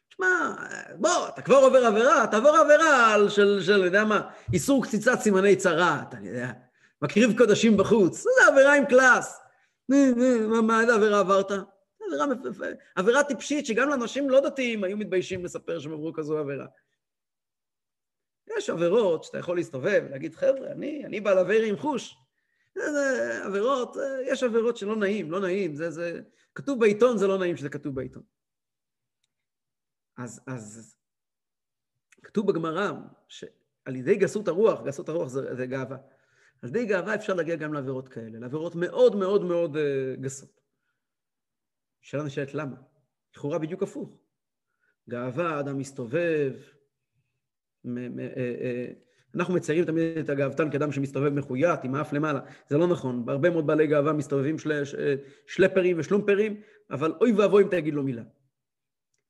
שמע, בוא, אתה כבר עובר עבירה, תעבור עבירה על של, של, אני יודע מה, איסור קציצת סימני צרעת, אני יודע, מקריב קודשים בחוץ, זה עבירה עם class. מה, מה, איזה עבירה עברת? עבירה, עבירה טיפשית שגם לאנשים לא דתיים היו מתביישים לספר שהם עברו כזו עבירה. יש עבירות שאתה יכול להסתובב ולהגיד, חבר'ה, אני, אני בעל עבירה עם חוש. זה, עבירות, יש עבירות שלא נעים, לא נעים, זה, זה... כתוב בעיתון, זה לא נעים שזה כתוב בעיתון. אז, אז כתוב בגמרא שעל ידי גסות הרוח, גסות הרוח זה, זה גאווה, על ידי גאווה אפשר להגיע גם לעבירות כאלה, לעבירות מאוד מאוד מאוד uh, גסות. שאלה נשאלת למה? לכאורה בדיוק הפוך. גאווה, אדם מסתובב, מ- מ- uh, uh, אנחנו מציירים תמיד את הגאוותן כאדם שמסתובב מחויית, עם האף למעלה. זה לא נכון, בהרבה מאוד בעלי גאווה מסתובבים של, שלפרים ושלומפרים, אבל אוי ואבוי אם תגיד לו מילה.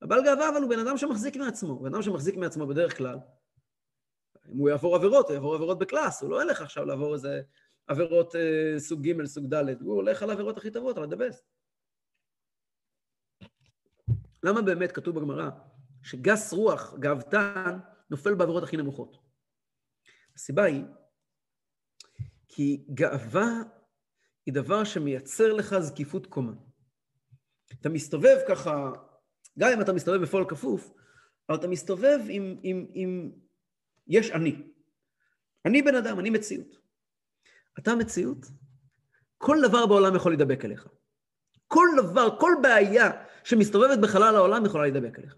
הבעל גאווה אבל הוא בן אדם שמחזיק מעצמו, בן אדם שמחזיק מעצמו בדרך כלל. אם הוא יעבור עבירות, הוא יעבור עבירות בקלאס, הוא לא ילך עכשיו לעבור איזה עבירות אה, סוג ג', סוג ד', הוא הולך על העבירות הכי טובות, על הדבסט. למה באמת כתוב בגמרא שגס רוח, גאוותן, נופל בעבירות הכי נמוכות? הסיבה היא כי גאווה היא דבר שמייצר לך זקיפות קומה. אתה מסתובב ככה, גם אם אתה מסתובב בפועל כפוף, אבל אתה מסתובב עם, עם, עם... יש אני. אני בן אדם, אני מציאות. אתה מציאות, כל דבר בעולם יכול להידבק אליך. כל דבר, כל בעיה שמסתובבת בחלל העולם יכולה להידבק אליך.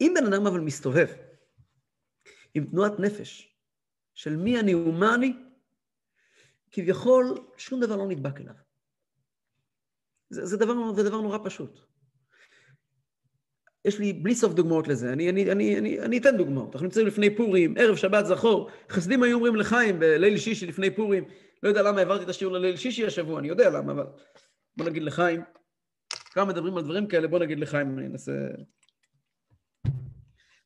אם בן אדם אבל מסתובב עם תנועת נפש של מי אני ומה אני, כביכול שום דבר לא נדבק אליו. זה, זה, דבר, זה דבר נורא פשוט. יש לי בלי סוף דוגמאות לזה, אני, אני, אני, אני, אני אתן דוגמאות. אנחנו נמצאים לפני פורים, ערב שבת זכור, חסדים היו אומרים לחיים בליל שישי לפני פורים, לא יודע למה העברתי את השיעור לליל שישי השבוע, אני יודע למה, אבל בוא נגיד לחיים, כמה מדברים על דברים כאלה, בוא נגיד לחיים, אני אנסה...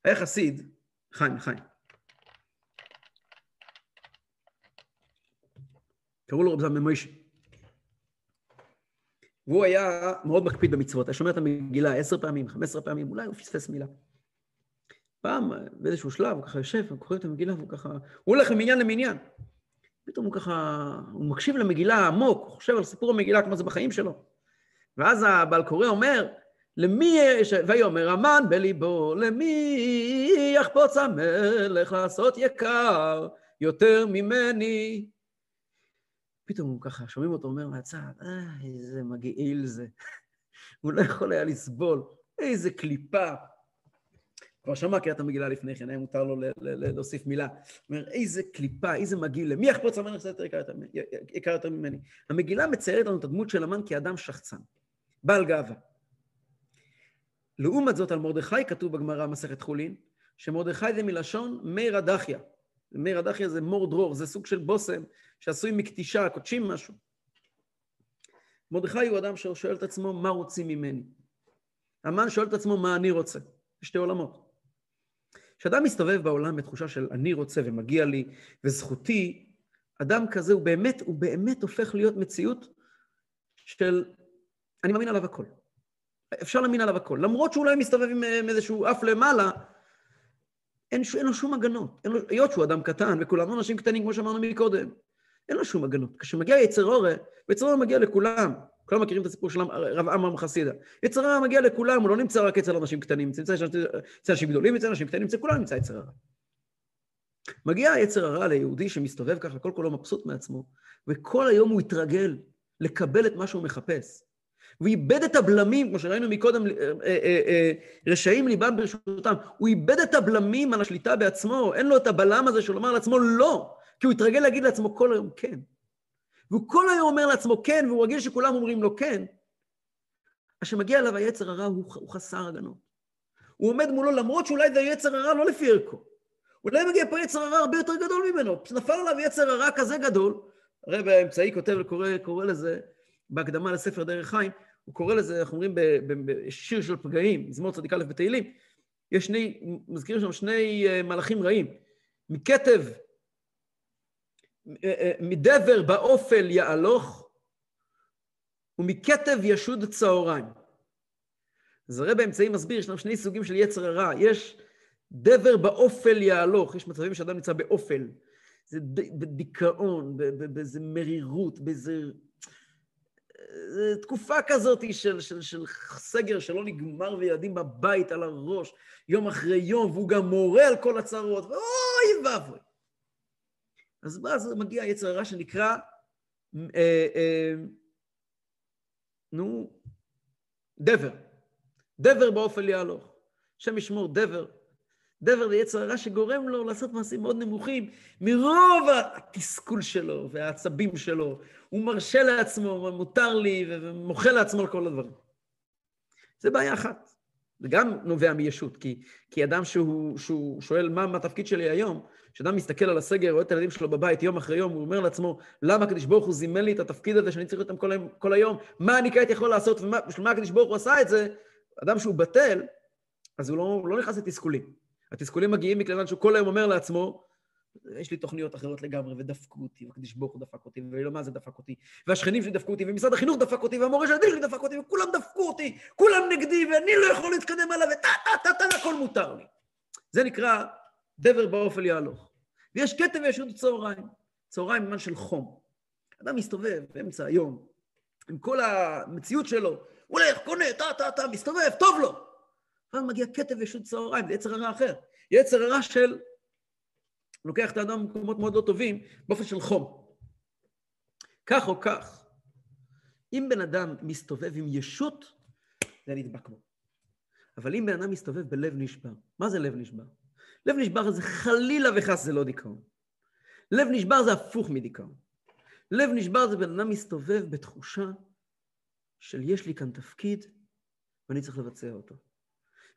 היה חסיד, חיים, חיים. קראו לו רב זלמן מוישה. והוא היה מאוד מקפיד במצוות, היה שומע את המגילה עשר פעמים, חמש עשרה פעמים, אולי הוא פספס מילה. פעם, באיזשהו שלב, הוא ככה יושב, הוא קורא את המגילה, והוא ככה, הוא הולך ממניין למניין. פתאום הוא ככה, הוא מקשיב למגילה עמוק, הוא חושב על סיפור המגילה כמו זה בחיים שלו. ואז הבעל קורא אומר, למי יש... ויאמר המן בליבו, למי יחפוץ המלך לעשות יקר יותר ממני? פתאום הוא ככה, שומעים אותו אומר מהצד, אה, איזה מגעיל זה. הוא לא יכול היה לסבול, איזה קליפה. כבר שמע קריאת המגילה לפני כן, היה מותר לו להוסיף מילה. הוא אומר, איזה קליפה, איזה מגעיל, למי יחפוץ המלך לעשות יקר יותר ממני? המגילה מציירת לנו את הדמות של המן כאדם שחצן, בעל גאווה. לעומת זאת, על מרדכי כתוב בגמרא מסכת חולין, שמרדכי זה מלשון מי רדחיה. מי רדחיה זה מור דרור, זה סוג של בושם שעשוי מקטישה, קודשים משהו. מרדכי הוא אדם ששואל את עצמו, מה רוצים ממני? המן שואל את עצמו, מה אני רוצה? שתי עולמות. כשאדם מסתובב בעולם בתחושה של אני רוצה ומגיע לי וזכותי, אדם כזה הוא באמת, הוא באמת הופך להיות מציאות של אני מאמין עליו הכל. אפשר להאמין עליו הכל. למרות שהוא אולי מסתובב עם, עם איזשהו אף למעלה, אין, אין לו שום הגנות. לו, היות שהוא אדם קטן, וכולנו אנשים קטנים, כמו שאמרנו מקודם, אין לו שום הגנות. כשמגיע יצר אורה, ויצר אורה מגיע לכולם. כולם מכירים את הסיפור של רב עמרם חסידה. יצר הרע מגיע לכולם, הוא לא נמצא רק אצל אנשים קטנים, נמצא אצל אנשים גדולים, אצל אנשים קטנים, אצל כולם נמצא יצר הרע. מגיע היצר הרע ליהודי שמסתובב ככה, כל כולו מבסוט מעצמו, וכל היום הוא התרגל לקבל את מה שהוא מחפש. הוא איבד את הבלמים, כמו שראינו מקודם, אה, אה, אה, רשעים ליבם ברשותם, הוא איבד את הבלמים על השליטה בעצמו, אין לו את הבלם הזה של לומר לעצמו לא, כי הוא התרגל להגיד לעצמו כל היום כן. והוא כל היום אומר לעצמו כן, והוא רגיל שכולם אומרים לו כן, אז כשמגיע אליו היצר הרע הוא, הוא חסר הגנות. הוא עומד מולו למרות שאולי זה יצר הרע לא לפי ערכו. אולי מגיע פה יצר הרע הרבה יותר גדול ממנו, נפל עליו יצר הרע כזה גדול, הרב האמצעי כותב וקורא לזה בהקדמה לספר דרך חיים, הוא קורא לזה, אנחנו אומרים, בשיר של פגעים, מזמור צדיק א' בתהילים, יש שני, מזכירים שם שני אה, מלאכים רעים. מכתב, אה, אה, מדבר באופל יהלוך, ומכתב ישוד צהריים. אז הרב האמצעי מסביר, יש לנו שני סוגים של יצר הרע. יש דבר באופל יהלוך, יש מצבים שאדם נמצא באופל. זה בדיכאון, באיזה מרירות, באיזה תקופה כזאת של, של, של סגר שלא נגמר וילדים בבית על הראש יום אחרי יום, והוא גם מורה על כל הצרות, ואוי ואבוי. אז אז מגיע היצר הרע שנקרא, אה, אה, נו, דבר. דבר באופן יהלוך. השם ישמור דבר. דבר ליצר הרע שגורם לו לעשות מעשים מאוד נמוכים מרוב התסכול שלו והעצבים שלו. הוא מרשה לעצמו, מותר לי, ומוחל לעצמו על כל הדברים. זה בעיה אחת. זה גם נובע מישות, כי, כי אדם שהוא, שהוא שואל מה, מה התפקיד שלי היום, כשאדם מסתכל על הסגר, רואה את הילדים שלו בבית יום אחרי יום, הוא אומר לעצמו, למה הקדוש ברוך הוא זימן לי את התפקיד הזה שאני צריך אותם כל, היום, כל היום, מה אני כעת יכול לעשות, ובשביל מה הקדוש ברוך הוא עשה את זה, אדם שהוא בטל, אז הוא לא, לא נכנס לתסכולים. התסכולים מגיעים מכיוון שהוא כל היום אומר לעצמו, יש לי תוכניות אחרות לגמרי, ודפקו אותי, והקדיש ברוך הוא דפק אותי, ולא מה זה דפק אותי, והשכנים שלי דפקו אותי, ומשרד החינוך דפק אותי, והמורה של הילדים שלי דפק אותי, וכולם דפקו אותי, כולם נגדי, ואני לא יכול להתקדם הלאה, וטה טה טה טה, הכל מותר לי. זה נקרא דבר באופל יהלוך. ויש כתב ויש עוד צהריים. צהריים במן של חום. אדם מסתובב באמצע היום, עם כל המציאות שלו, הוא הולך, קונה, טה טה טה, מסתובב, טוב לו. ואז מגיע כתב ושוד צהריים, זה יצר הרע אחר. יצר הרע של... לוקח את האדם במקומות מאוד לא טובים, באופן של חום. כך או כך, אם בן אדם מסתובב עם ישות, זה נדבק בו. אבל אם בן אדם מסתובב בלב נשבר, מה זה לב נשבר? לב נשבר זה חלילה וחס זה לא דיכאון. לב נשבר זה הפוך מדיכאון. לב נשבר זה בן אדם מסתובב בתחושה של יש לי כאן תפקיד ואני צריך לבצע אותו.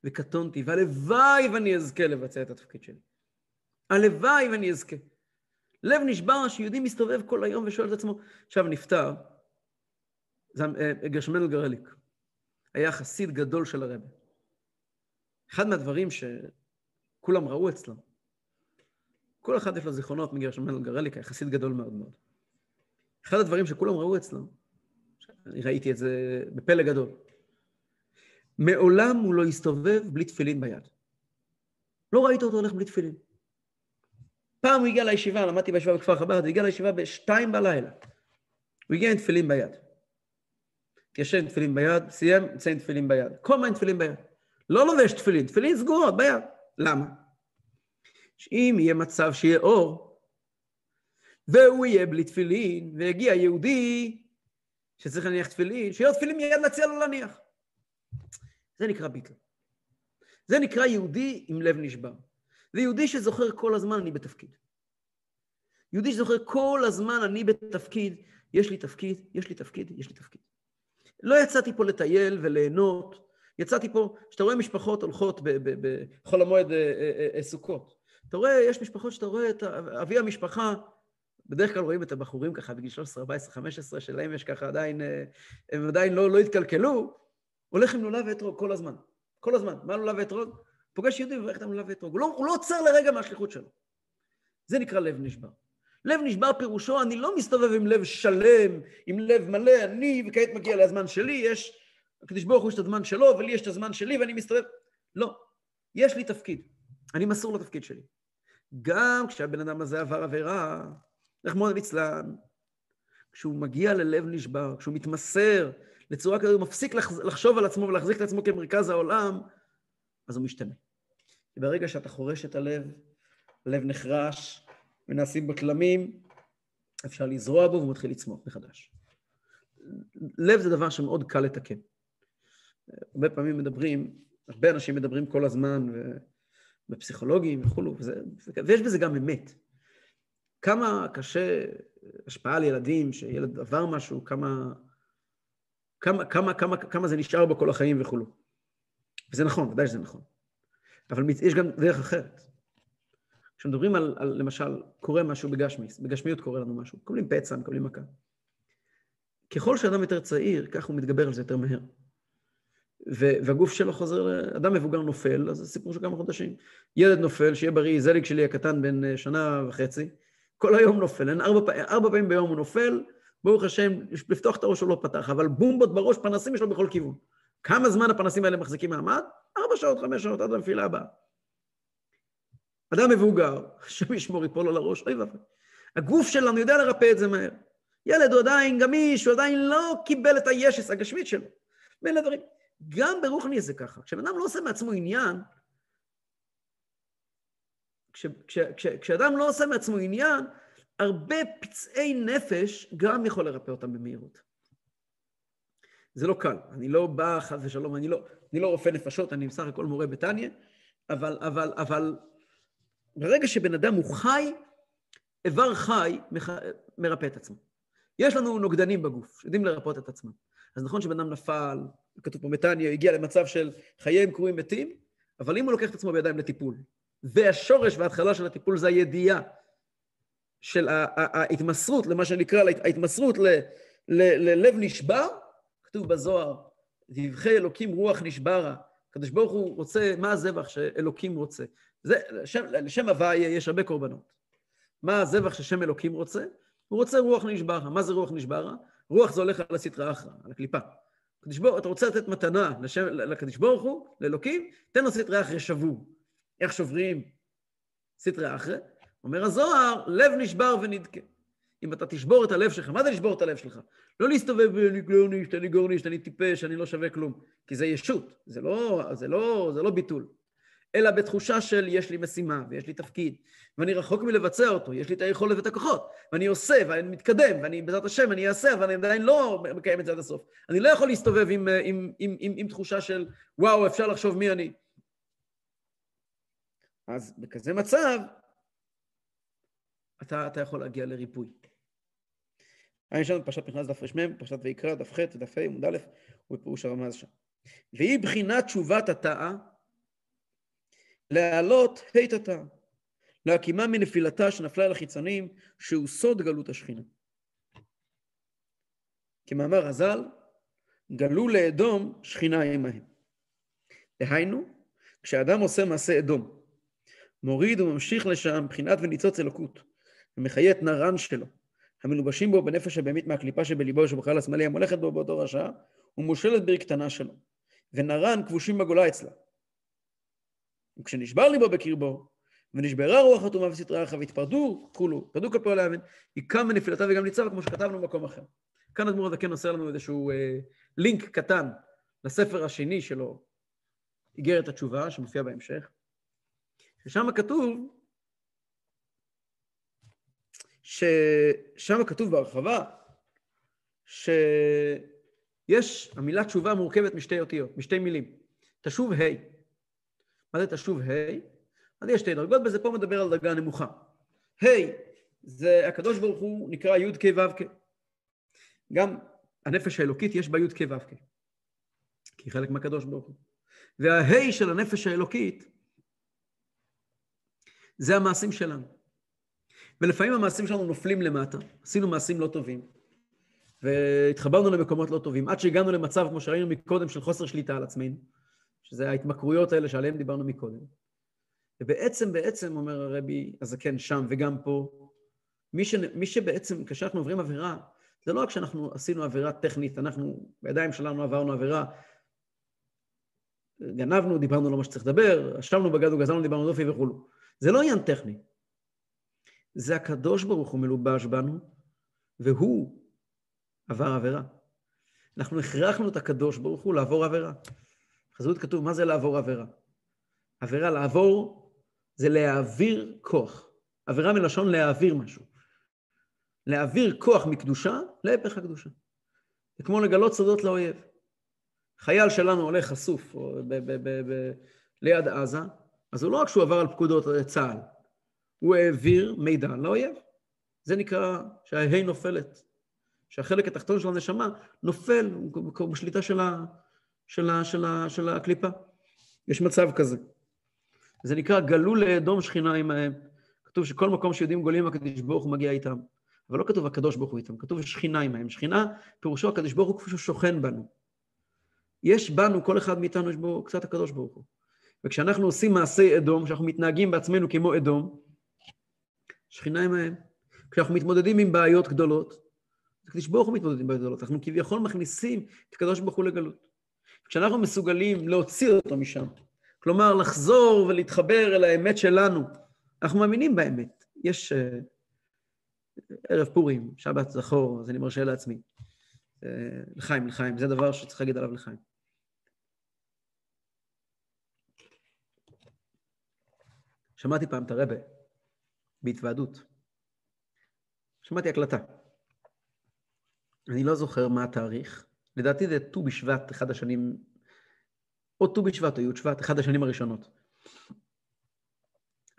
וקטונתי, והלוואי ואני אזכה לבצע את התפקיד שלי. הלוואי ואני אזכה. לב נשבר שיהודי מסתובב כל היום ושואל את עצמו, עכשיו נפטר, זה אה, גרשמנל גרליק, היה חסיד גדול של הרבי. אחד מהדברים שכולם ראו אצלו, כל אחד יש לו זיכרונות מגרשמנל גרליק, היה חסיד גדול מאוד מאוד. אחד הדברים שכולם ראו אצלו, אני ראיתי את זה בפלא גדול, מעולם הוא לא הסתובב בלי תפילין ביד. לא ראית אותו הולך בלי תפילין. פעם הוא הגיע לישיבה, למדתי בישיבה בכפר חב"ד, הוא הגיע לישיבה בשתיים בלילה. הוא הגיע עם תפילין ביד. מתיישן תפילין ביד, סיים, מציין תפילין ביד. כל מיני תפילין ביד. לא לובש תפילין, תפילין סגורות ביד. למה? שאם יהיה מצב שיהיה אור, והוא יהיה בלי תפילין, והגיע יהודי שצריך להניח תפילין, שיהיה תפילין מיד להציע לו להניח. זה נקרא ביטל. זה נקרא יהודי עם לב נשבר. זה יהודי שזוכר כל הזמן אני בתפקיד. יהודי שזוכר כל הזמן אני בתפקיד, יש לי תפקיד, יש לי תפקיד, יש לי תפקיד. לא יצאתי פה לטייל וליהנות, יצאתי פה, כשאתה רואה משפחות הולכות בחול המועד אה, אה, אה, סוכות, אתה רואה, יש משפחות שאתה רואה את אבי המשפחה, בדרך כלל רואים את הבחורים ככה בגיל 13, 14, 15, שלהם יש ככה עדיין, הם עדיין לא, לא התקלקלו, הולך עם לולב ואתרוג כל הזמן. כל הזמן. מה לולב ואתרוג? פוגש יהודי ומברך את לולב ואתרוג. הוא, לא, הוא לא עוצר לרגע מהשליחות שלו. זה נקרא לב נשבר. לב נשבר פירושו, אני לא מסתובב עם לב שלם, עם לב מלא, אני, וכעת מגיע לזמן שלי, יש, הקדוש ברוך הוא יש את הזמן שלו, ולי יש את הזמן שלי, ואני מסתובב. לא. יש לי תפקיד. אני מסור לתפקיד שלי. גם כשהבן אדם הזה עבר עבירה, רחמון ליצלן, כשהוא מגיע ללב נשבר, כשהוא מתמסר לצורה כזאת, הוא מפסיק לחשוב על עצמו ולהחזיק את עצמו כמרכז העולם, אז הוא משתנה. כי ברגע שאתה חורש את הלב, הלב נחרש, ונעשים בו תלמים, אפשר לזרוע בו והוא מתחיל לצמוח מחדש. לב זה דבר שמאוד קל לתקן. הרבה פעמים מדברים, הרבה אנשים מדברים כל הזמן, בפסיכולוגים וכולו, וזה, ויש בזה גם אמת. כמה קשה השפעה על ילדים, שילד עבר משהו, כמה, כמה, כמה, כמה, כמה זה נשאר בו כל החיים וכולו. וזה נכון, ודאי שזה נכון. אבל יש גם דרך אחרת. כשמדברים על, על, למשל, קורה משהו בגשמיס, בגשמיות קורה לנו משהו, מקבלים פצע, מקבלים מכה. ככל שאדם יותר צעיר, כך הוא מתגבר על זה יותר מהר. והגוף שלו חוזר, אדם מבוגר נופל, אז זה סיפור של כמה חודשים. ילד נופל, שיהיה בריא, זליג שלי הקטן בן אה, שנה וחצי, כל היום נופל, ארבע, ארבע פעמים ביום הוא נופל, ברוך השם, לפתוח את הראש הוא לא פתח, אבל בומבות בראש, פנסים יש לו בכל כיוון. כמה זמן הפנסים האלה מחזיקים מעמד? ארבע שעות, חמש שעות, עד הנפילה הבאה. אדם מבוגר, השם ישמור יפול לו לראש, אוי ואבוי. הגוף שלנו יודע לרפא את זה מהר. ילד הוא עדיין גמיש, הוא עדיין לא קיבל את הישס הגשמית שלו. בין הדברים. גם ברוחני זה ככה. כשבן אדם לא עושה מעצמו עניין, כש, כש, כש, כשאדם לא עושה מעצמו עניין, הרבה פצעי נפש גם יכול לרפא אותם במהירות. זה לא קל. אני לא בא, חס ושלום, אני לא, אני לא רופא נפשות, אני בסך הכל מורה בתניא, אבל, אבל, אבל ברגע שבן אדם הוא חי, איבר חי מח... מרפא את עצמו. יש לנו נוגדנים בגוף, שיודעים לרפות את עצמם. אז נכון שבן אדם נפל, כתוב פה מתניה, הגיע למצב של חייהם קרויים מתים, אבל אם הוא לוקח את עצמו בידיים לטיפול, והשורש וההתחלה של הטיפול זה הידיעה של ההתמסרות, למה שנקרא, ההתמסרות ללב נשבר, כתוב בזוהר, דבחי אלוקים רוח נשברה. הקדוש ברוך הוא רוצה, מה הזבח שאלוקים רוצה? זה, לשם, לשם הוויה יש הרבה קורבנות. מה הזבח ששם אלוקים רוצה? הוא רוצה רוח נשברה. מה זה רוח נשברה? רוח זה הולך על הסטרא אחרא, על הקליפה. אתה רוצה לתת מתנה לשם, לקדוש ברוך הוא, לאלוקים, תן לו סטרא אחרא שבור. איך שוברים סטרא אחרא? אומר הזוהר, לב נשבר ונדכה. אם אתה תשבור את הלב שלך, מה זה לשבור את הלב שלך? לא להסתובב, אני גורנישט, אני גורנישט, אני טיפש, אני לא שווה כלום. כי זה ישות, זה לא, זה לא, זה לא ביטול. אלא בתחושה של יש לי משימה ויש לי תפקיד, ואני רחוק מלבצע אותו, יש לי את היכולת ואת הכוחות, ואני עושה ואני מתקדם, ואני בעזרת השם אני אעשה, אבל אני עדיין לא מקיים את זה עד הסוף. אני לא יכול להסתובב עם, עם, עם, עם, עם תחושה של וואו, אפשר לחשוב מי אני. אז בכזה מצב, אתה, אתה יכול להגיע לריפוי. יש לנו פרשת מכנס דף רמ, פרשת ויקרא, דף ח' דף ה', עמוד א', ובפירוש הרמז שם. והיא בחינת תשובת התאה, להעלות ה' התאה, להקימה מנפילתה שנפלה על החיצונים, שהוא סוד גלות השכינה. כמאמר הז"ל, גלו לאדום שכינה עמהם. דהיינו, כשאדם עושה מעשה אדום, מוריד וממשיך לשם בחינת וניצוץ אלוקות, ומחיה את נרן שלו, המלובשים בו בנפש הבהמית מהקליפה שבליבו שבחלל השמאלי המולכת בו באותו רשע, ומושלת בריא קטנה שלו, ונרן כבושים בגולה אצלה. וכשנשבר ליבו בקרבו, ונשברה רוח אטומה וסטרה אחת, והתפרדו כולו, פרדו כלפי עולה האמן, היא קם מנפילתה וגם ניצבה, כמו שכתבנו במקום אחר. כאן אדמו"ר הזקן עושה לנו איזשהו אה, לינק קטן לספר השני שלו, איגרת התשובה, שמופיע בהמשך, ששם כתוב, ששם כתוב בהרחבה, שיש, המילה תשובה מורכבת משתי אותיות, משתי מילים. תשוב ה'. מה זה תשוב ה'? אז יש שתי דרגות, וזה פה מדבר על דרגה נמוכה. ה' זה הקדוש ברוך הוא נקרא י' כ' ו' כ'. גם הנפש האלוקית יש בה י' כ' ו' כ'. כי חלק מהקדוש ברוך הוא. והה' של הנפש האלוקית זה המעשים שלנו. ולפעמים המעשים שלנו נופלים למטה, עשינו מעשים לא טובים, והתחברנו למקומות לא טובים, עד שהגענו למצב, כמו שראינו מקודם, של חוסר שליטה על עצמנו, שזה ההתמכרויות האלה שעליהן דיברנו מקודם. ובעצם, בעצם, אומר הרבי הזקן שם וגם פה, מי, ש... מי שבעצם, כשאנחנו עוברים עבירה, זה לא רק שאנחנו עשינו עבירה טכנית, אנחנו בידיים שלנו עברנו עבירה, גנבנו, דיברנו לא מה שצריך לדבר, ישבנו בגד וגזלנו, דיברנו דופי וכולו. זה לא עניין טכני. זה הקדוש ברוך הוא מלובש בנו, והוא עבר עבירה. אנחנו הכרחנו את הקדוש ברוך הוא לעבור עבירה. בחזות כתוב, מה זה לעבור עבירה? עבירה, לעבור, זה להעביר כוח. עבירה מלשון להעביר משהו. להעביר כוח מקדושה להפך הקדושה. זה כמו לגלות סודות לאויב. חייל שלנו הולך חשוף ב- ב- ב- ליד עזה, אז הוא לא רק שהוא עבר על פקודות צה"ל, הוא העביר מידע לאויב. זה נקרא שההי נופלת, שהחלק התחתון של הנשמה נופל, הוא בשליטה של, ה, של, ה, של, ה, של הקליפה. יש מצב כזה. זה נקרא גלו לאדום שכינה עמהם. כתוב שכל מקום שיהודים גולים, הקדוש ברוך הוא מגיע איתם. אבל לא כתוב הקדוש ברוך הוא איתם, כתוב שכינה עמהם. שכינה, פירושו הקדוש ברוך הוא כפי שהוא שוכן בנו. יש בנו, כל אחד מאיתנו יש בו קצת הקדוש ברוך הוא. וכשאנחנו עושים מעשי אדום, כשאנחנו מתנהגים בעצמנו כמו אדום, שכינה עמהם. כשאנחנו מתמודדים עם בעיות גדולות, הקדוש ברוך הוא מתמודד עם בעיות גדולות, אנחנו כביכול מכניסים את הקדוש ברוך הוא לגלות. כשאנחנו מסוגלים להוציא אותו משם, כלומר לחזור ולהתחבר אל האמת שלנו, אנחנו מאמינים באמת. יש uh, ערב פורים, שבת זכור, אז אני מרשה לעצמי. Uh, לחיים, לחיים, זה דבר שצריך להגיד עליו לחיים. שמעתי פעם את הרבה בהתוועדות. שמעתי הקלטה. אני לא זוכר מה התאריך, לדעתי זה ט"ו בשבט, אחד השנים, או ט"ו בשבט או י' שבט, אחד השנים הראשונות.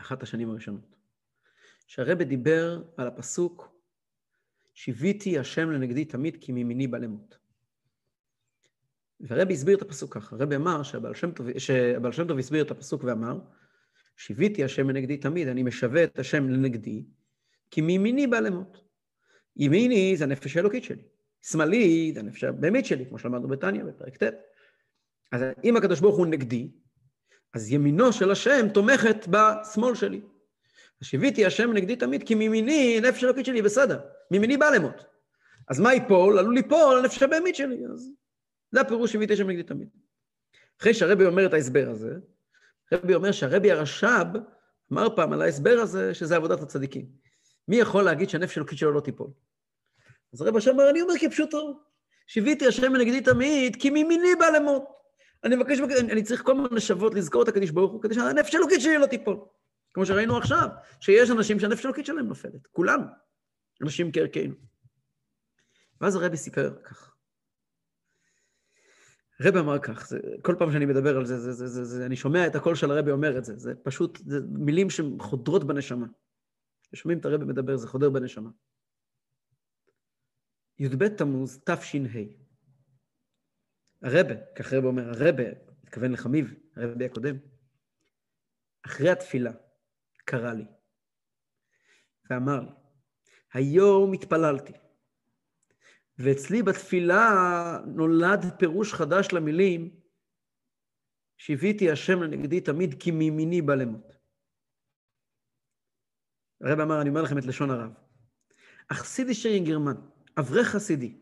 אחת השנים הראשונות. שהרבא דיבר על הפסוק, שיוויתי השם לנגדי תמיד כי מימיני בא למות. והרבי הסביר את הפסוק ככה, הרבי אמר שהבעל שם טוב הסביר את הפסוק ואמר, שיוויתי השם לנגדי תמיד, אני משווה את השם לנגדי, כי מימיני בא למות. ימיני זה הנפש האלוקית שלי, שמאלי זה הנפש הבהמית שלי, כמו שלמדנו בתניא בפרק ט'. אז אם הקדוש ברוך הוא נגדי, אז ימינו של השם תומכת בשמאל שלי. שיוויתי השם נגדי תמיד, כי מימיני, הנפש האלוקית שלי בסדר, מימיני בא למות. אז מה ייפול? עלול ליפול הנפש הבהמית שלי, אז זה הפירוש שיוויתי השם נגדי תמיד. אחרי שהרבי אומר את ההסבר הזה, הרבי אומר שהרבי הרש"ב אמר פעם על ההסבר הזה שזה עבודת הצדיקים. מי יכול להגיד שהנפש האלוקית שלו לא תיפול? אז הרבי הרש"ב אמר, אני אומר כפשוטו, שיוויתי השם מנגדי תמיד, כי מימיני בא למות. אני מבקש, אני צריך כל מיני לשוות, לזכור את הקדיש ברוך הוא, כדי שהנפש האלוקית שלי לא תיפול. כמו שראינו עכשיו, שיש אנשים שהנפש האלוקית שלהם נופלת, כולנו, אנשים כערכנו. ואז הרבי סיפר כך. הרבי אמר כך, זה, כל פעם שאני מדבר על זה, זה, זה, זה, זה, אני שומע את הקול של הרבי אומר את זה, זה פשוט, זה מילים שחודרות בנשמה. כששומעים את הרבי מדבר, זה חודר בנשמה. י"ב תמוז, תש"ה. הרבה, כך הרבה אומר, הרבה, מתכוון לחמיב, הרבי הקודם, אחרי התפילה קרא לי ואמר לי, היום התפללתי, ואצלי בתפילה נולד פירוש חדש למילים, שיוויתי השם לנגדי תמיד כי מימיני בא למות. הרב אמר, אני אומר לכם את לשון הרב. אכסידי שרין גרמן, אברך חסידי,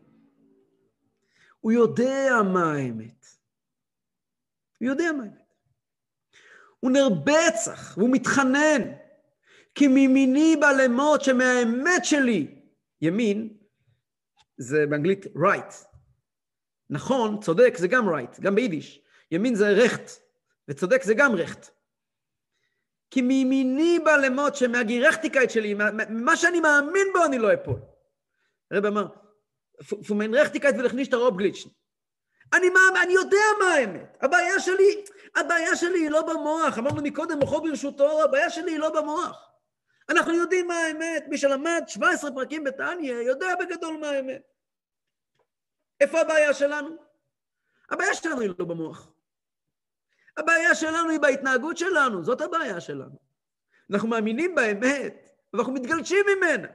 הוא יודע מה האמת. הוא יודע מה האמת. הוא נרבצח, והוא מתחנן, כי מימיני בא למות שמהאמת שלי, ימין, זה באנגלית right. נכון, צודק, זה גם right, גם ביידיש. ימין זה רכט, וצודק זה גם רכט. כי מימיני בא למות שמהגירכטיקאית שלי, מה שאני מאמין בו אני לא אפול. הרב אמר, פומן רכטיקאית ולכנישת הרוב גליצ'ן. אני, מה, אני יודע מה האמת. הבעיה שלי, הבעיה שלי היא לא במוח. אמרנו מקודם, מוחו ברשותו, הבעיה שלי היא לא במוח. אנחנו יודעים מה האמת. מי שלמד 17 פרקים בתניא, יודע בגדול מה האמת. איפה הבעיה שלנו? הבעיה שלנו היא לא במוח. הבעיה שלנו היא בהתנהגות שלנו, זאת הבעיה שלנו. אנחנו מאמינים באמת, ואנחנו מתגלשים ממנה.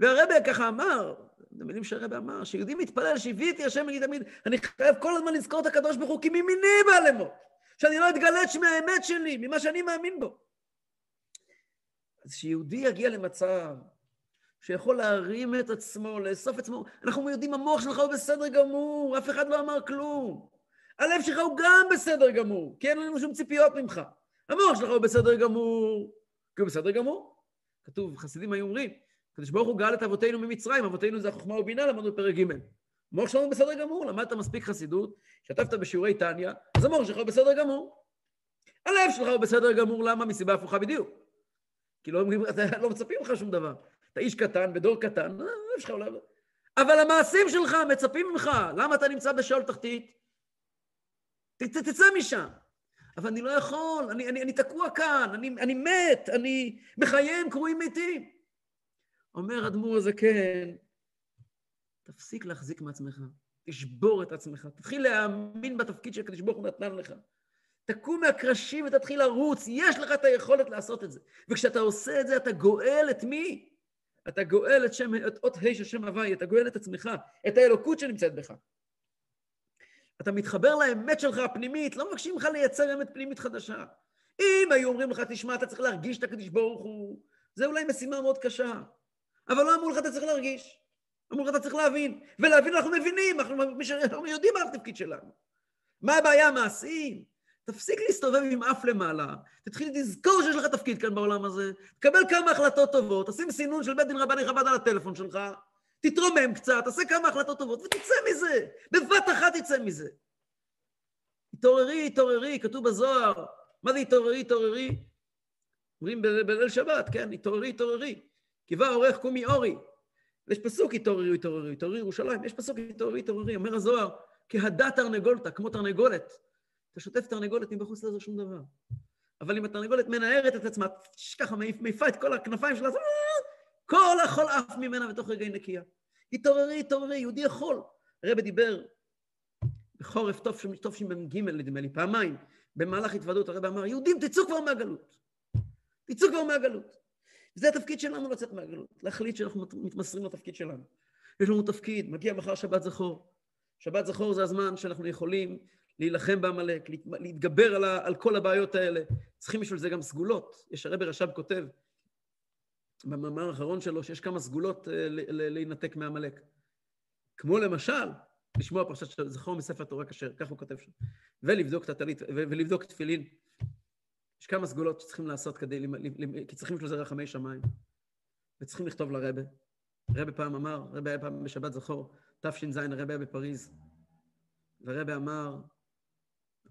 והרבה ככה אמר, זה מילים שהרבה אמר, שיהודי מתפלל שהביאתי השם יגיד תמיד, אני חייב כל הזמן לזכור את הקדוש ברוך הוא, כי ממיני בא למות, שאני לא אתגלץ' מהאמת שלי, ממה שאני מאמין בו. אז שיהודי יגיע למצב שיכול להרים את עצמו, לאסוף את עצמו, אנחנו יודעים, המוח שלך הוא בסדר גמור, אף אחד לא אמר כלום. הלב שלך הוא גם בסדר גמור, כי אין לנו שום ציפיות ממך. המוח שלך הוא בסדר גמור, כי הוא בסדר גמור. כתוב, חסידים היו אומרים, הקדוש ברוך הוא גאל את אבותינו ממצרים, אבותינו זה החוכמה ובינה, למדנו בפרק ג'. המוח שלנו בסדר גמור, למדת מספיק חסידות, שתפת בשיעורי טניה, אז המוח שלך הוא בסדר גמור. הלב שלך הוא בסדר גמור, למה? מסיבה הפוכה בדיוק. כי לא, לא מצפים לך שום דבר. אתה איש קטן, בדור קטן, הלב שלך אולי... אבל המעשים שלך מצפים ממך. למה אתה נמצא בשאול תחתית? ת, תצא משם. אבל אני לא יכול, אני, אני, אני תקוע כאן, אני, אני מת, אני בחייהם קרויים מתים. אומר אדמו"ר הזקן, תפסיק להחזיק מעצמך, תשבור את עצמך, תתחיל להאמין בתפקיד שהקדוש ברוך הוא נתן לך. תקום מהקרשים ותתחיל לרוץ, יש לך את היכולת לעשות את זה. וכשאתה עושה את זה, אתה גואל את מי? אתה גואל את, שם, את אות ה' של שם הוואי, אתה גואל את עצמך, את האלוקות שנמצאת בך. אתה מתחבר לאמת שלך הפנימית, לא מבקשים לך לייצר אמת פנימית חדשה. אם היו אומרים לך, תשמע, אתה צריך להרגיש את הקדוש ברוך הוא, זה אולי משימה מאוד קשה. אבל לא אמרו לך, אתה צריך להרגיש. אמרו לך, אתה צריך להבין. ולהבין אנחנו מבינים, אנחנו יודעים מה התפקיד שלנו. מה הבעיה המעשיים? תפסיק להסתובב עם אף למעלה, תתחיל לזכור שיש לך תפקיד כאן בעולם הזה, תקבל כמה החלטות טובות, תשים סינון של בית דין רבני חב"ד על הטלפון שלך, תתרומם קצת, תעשה כמה החלטות טובות ותצא מזה, בבת אחת תצא מזה. התעוררי, התעוררי, כתוב בזוהר, מה זה התעוררי, התעוררי? אומרים בליל שבת, כן, התעוררי, התעוררי. כי בא עורך קומי אורי. יש פסוק התעוררי, התעוררי, התעוררי ירושלים, יש פסוק התעוררי, התעוררי, אומר הזוהר, כהדה תרנגולתא, כמו תרנגולת. אתה שוטף תרנגולת מבחוץ לעזור שום דבר. אבל אם התרנגולת מנערת את עצמה, ככה מעיפה את כל הכנפיים שלה, כל החול עף ממנה בתוך רגעי נקייה. התעוררי, התעוררי, יהודי יכול. הרבי דיבר בחורף תשמ"ג, נדמה לי, פעמיים, במהלך התוודות הרבי אמר, יהודים, תצאו כבר מהגלות. תצאו כבר מהגלות. זה התפקיד שלנו לצאת מהגלות, להחליט שאנחנו מתמסרים לתפקיד שלנו. יש לנו תפקיד, מגיע מחר שבת זכור. שבת זכור זה הזמן שאנחנו יכולים להילחם בעמלק, להתגבר על, ה, על כל הבעיות האלה. צריכים בשביל זה גם סגולות. יש הרבי רש"ב כותב במאמר האחרון שלו שיש כמה סגולות אה, להינתק מעמלק. כמו למשל, לשמוע פרשת זכור מספר תורה כשר, כך הוא כותב שם, ולבדוק את הטלית, ולבדוק תפילין. יש כמה סגולות שצריכים לעשות כדי, כי צריכים בשביל זה רחמי שמיים. וצריכים לכתוב לרבי. הרבי פעם אמר, הרבי היה פעם בשבת זכור, תש"ז, הרבי היה בפריז. והרבי אמר,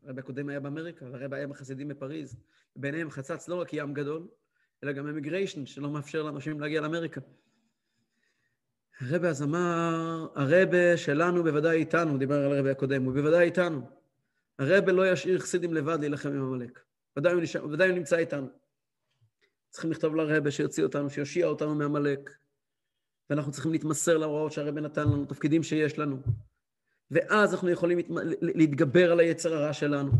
הרבי הקודם היה באמריקה, והרבי היה בחסידים בפריז. ביניהם חצץ לא רק ים גדול, אלא גם immigration, שלא מאפשר לאנשים להגיע לאמריקה. הרבי אז אמר, הרבי שלנו בוודאי איתנו, דיבר על הרבי הקודם, הוא בוודאי איתנו. הרבי לא ישאיר חסידים לבד להילחם עם עמלק. ודאי ודאי הוא נמצא איתנו. צריכים לכתוב לרבה שיוציא אותנו, שיושיע אותנו מעמלק. ואנחנו צריכים להתמסר להוראות שהרבה נתן לנו, תפקידים שיש לנו. ואז אנחנו יכולים להתגבר על היצר הרע שלנו,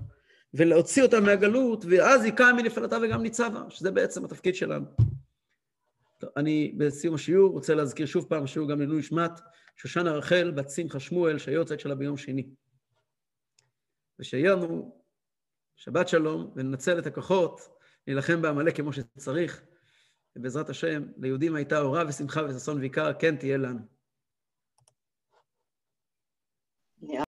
ולהוציא אותם מהגלות, ואז היא קמה מנפלתה וגם ניצבה, שזה בעצם התפקיד שלנו. טוב, אני בסיום השיעור רוצה להזכיר שוב פעם, השיעור גם לעילוי נשמת, שושנה רחל בת שמחה שמואל, שהיורצייט שלה ביום שני. ושיהיה לנו שבת שלום, וננצל את הכוחות להילחם בעמלק כמו שצריך, ובעזרת השם, ליהודים הייתה אורה ושמחה וששון ויקר, כן תהיה לנו. Yeah.